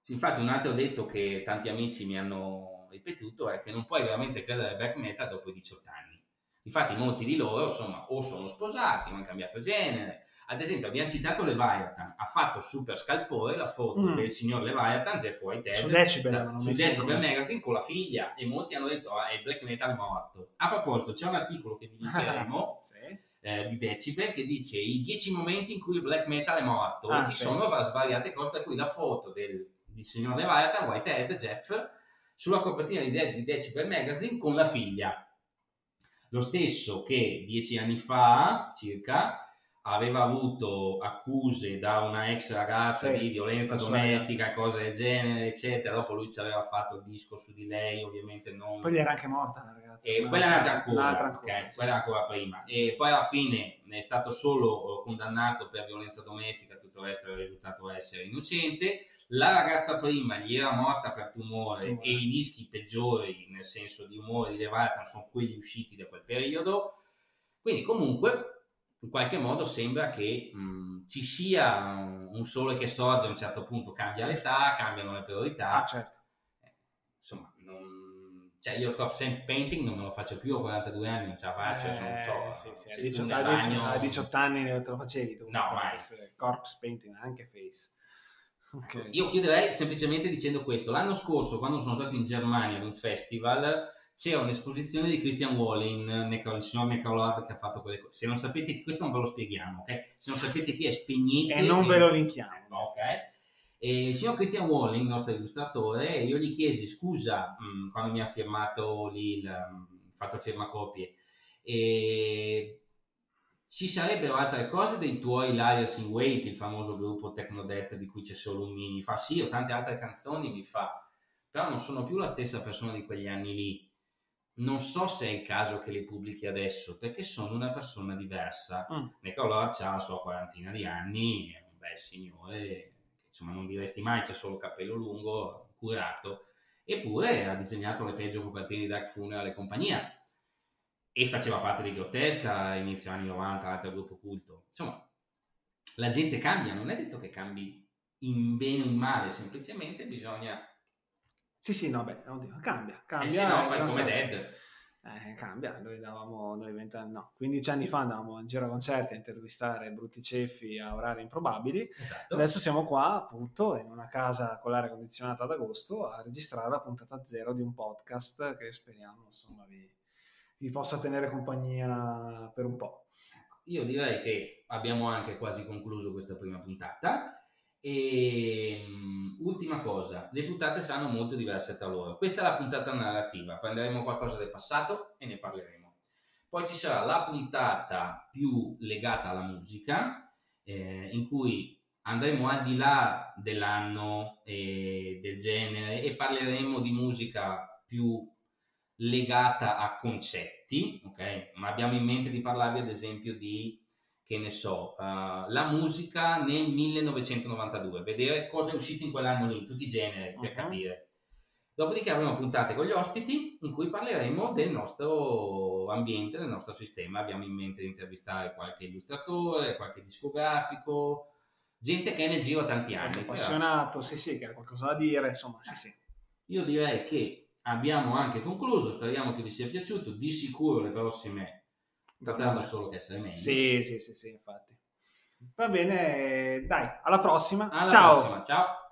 S1: Infatti, un altro detto che tanti amici mi hanno ripetuto è che non puoi veramente credere al black metal dopo i 18 anni. Infatti, molti di loro, insomma, o sono sposati, o hanno cambiato genere. Ad esempio, abbiamo citato Leviathan, ha fatto Super Scalpore la foto
S2: Mm.
S1: del signor Leviathan, Jeff Whitehead,
S2: Su Decibel
S1: da- su Decibel Magazine con la figlia e molti hanno detto ah, è il black metal morto. A proposito, c'è un articolo che vi linkeremo
S2: Sì.
S1: eh, di Decibel che dice i 10 momenti in cui il black metal è morto
S2: Ah,
S1: e ci
S2: sì.
S1: sono va- svariate cose tra cui la foto del, del signor Leviathan, Whitehead, Jeff sulla copertina di, De- di Decibel Magazine con la figlia lo stesso che dieci anni fa circa aveva avuto accuse da una ex ragazza
S2: Sì,
S1: di violenza domestica, cose del genere, eccetera. Dopo lui ci aveva fatto il disco su di lei, ovviamente non...
S2: Poi era anche morta la ragazza.
S1: E quella un'altra ancora,
S2: un'altra ancora,
S1: ok,
S2: sì,
S1: quella
S2: sì.
S1: ancora prima. E poi alla fine è stato solo eh, condannato per violenza domestica, tutto il resto è risultato essere innocente. La ragazza prima gli era morta per tumore,
S2: Tumore.
S1: e i dischi peggiori, nel senso di umore di Leviathan, sono quelli usciti da quel periodo. Quindi comunque, in qualche modo sembra che mh, ci sia un sole che sorge a un certo punto, cambia l'età, cambiano le priorità
S2: Ah, certo.
S1: insomma, non... cioè io il corpse painting non me lo faccio più a 42 anni, non ce la faccio,
S2: Eh,
S1: non so.
S2: sì, sì, a,
S1: tu
S2: 18,
S1: nel
S2: a 18
S1: bagno-
S2: a 18 anni te lo facevi tu.
S1: No, mai.
S2: Corpse painting, anche face. Ok.
S1: Io chiuderei semplicemente dicendo questo. L'anno scorso, quando sono stato in Germania ad un festival, c'era un'esposizione di Christian Wallin, il signor Necrolord che ha fatto quelle cose. Se non sapete chi, questo non ve lo spieghiamo, ok? Se non sapete chi è, spegnete.
S2: E non ve lo linkiamo.
S1: Ok. E il signor Christian Walling, il nostro illustratore, io gli chiesi scusa mh, quando mi ha firmato lì il, mh, fatto il firmacopie, e ci sarebbero altre cose dei tuoi Liars in Wait, il famoso gruppo Technodet di cui c'è solo un mini? Fa sì, ho tante altre canzoni, mi fa, però non sono più la stessa persona di quegli anni lì. Non so se è il caso che le pubblichi adesso, perché sono una persona diversa.
S2: Mm.
S1: Nicolò ha la sua quarantina di anni, è un bel signore, insomma non diresti mai, c'è solo capello lungo, curato, eppure ha disegnato le peggio copertine di Dark Funeral e compagnia, e faceva parte di Grottesca, inizio anni 90, l'altro gruppo culto. Insomma, la gente cambia, non è detto che cambi in bene o in male, semplicemente bisogna...
S2: Sì, sì, no, beh, oddio, cambia, cambia.
S1: Eh sì, no,
S2: eh,
S1: fai come Dead.
S2: Eh, cambia, noi davamo, noi 20 anni, no, 15 anni fa andavamo in giro a concerti a intervistare brutti ceffi a orari improbabili,
S1: Esatto.
S2: adesso siamo qua appunto in una casa con l'aria condizionata ad agosto a registrare la puntata zero di un podcast che speriamo insomma vi, vi possa tenere compagnia per un po'.
S1: Io direi che abbiamo anche quasi concluso questa prima puntata. E mm, ultima cosa, le puntate saranno molto diverse tra loro. Questa è la puntata narrativa, prenderemo qualcosa del passato e ne parleremo. Poi ci sarà la puntata più legata alla musica, eh, in cui andremo al di là dell'anno e del genere e parleremo di musica più legata a concetti, ok? Ma abbiamo in mente di parlarvi ad esempio di, che ne so, eh, la musica nel 1992, vedere cosa è uscito in quell'anno lì, tutti i generi, per
S2: Mhm.
S1: capire. Dopodiché avremo puntate con gli ospiti in cui parleremo del nostro ambiente, del nostro sistema. Abbiamo in mente di intervistare qualche illustratore, qualche discografico, gente che è nel giro da tanti anni. però-
S2: appassionato, sì sì, che ha qualcosa da dire, insomma, sì sì.
S1: io direi che abbiamo anche concluso, speriamo che vi sia piaciuto, di sicuro le prossime potranno solo che essere meglio.
S2: Sì, sì, sì, sì, infatti. Va bene, dai, alla prossima.
S1: Alla
S2: Ciao.
S1: prossima, ciao!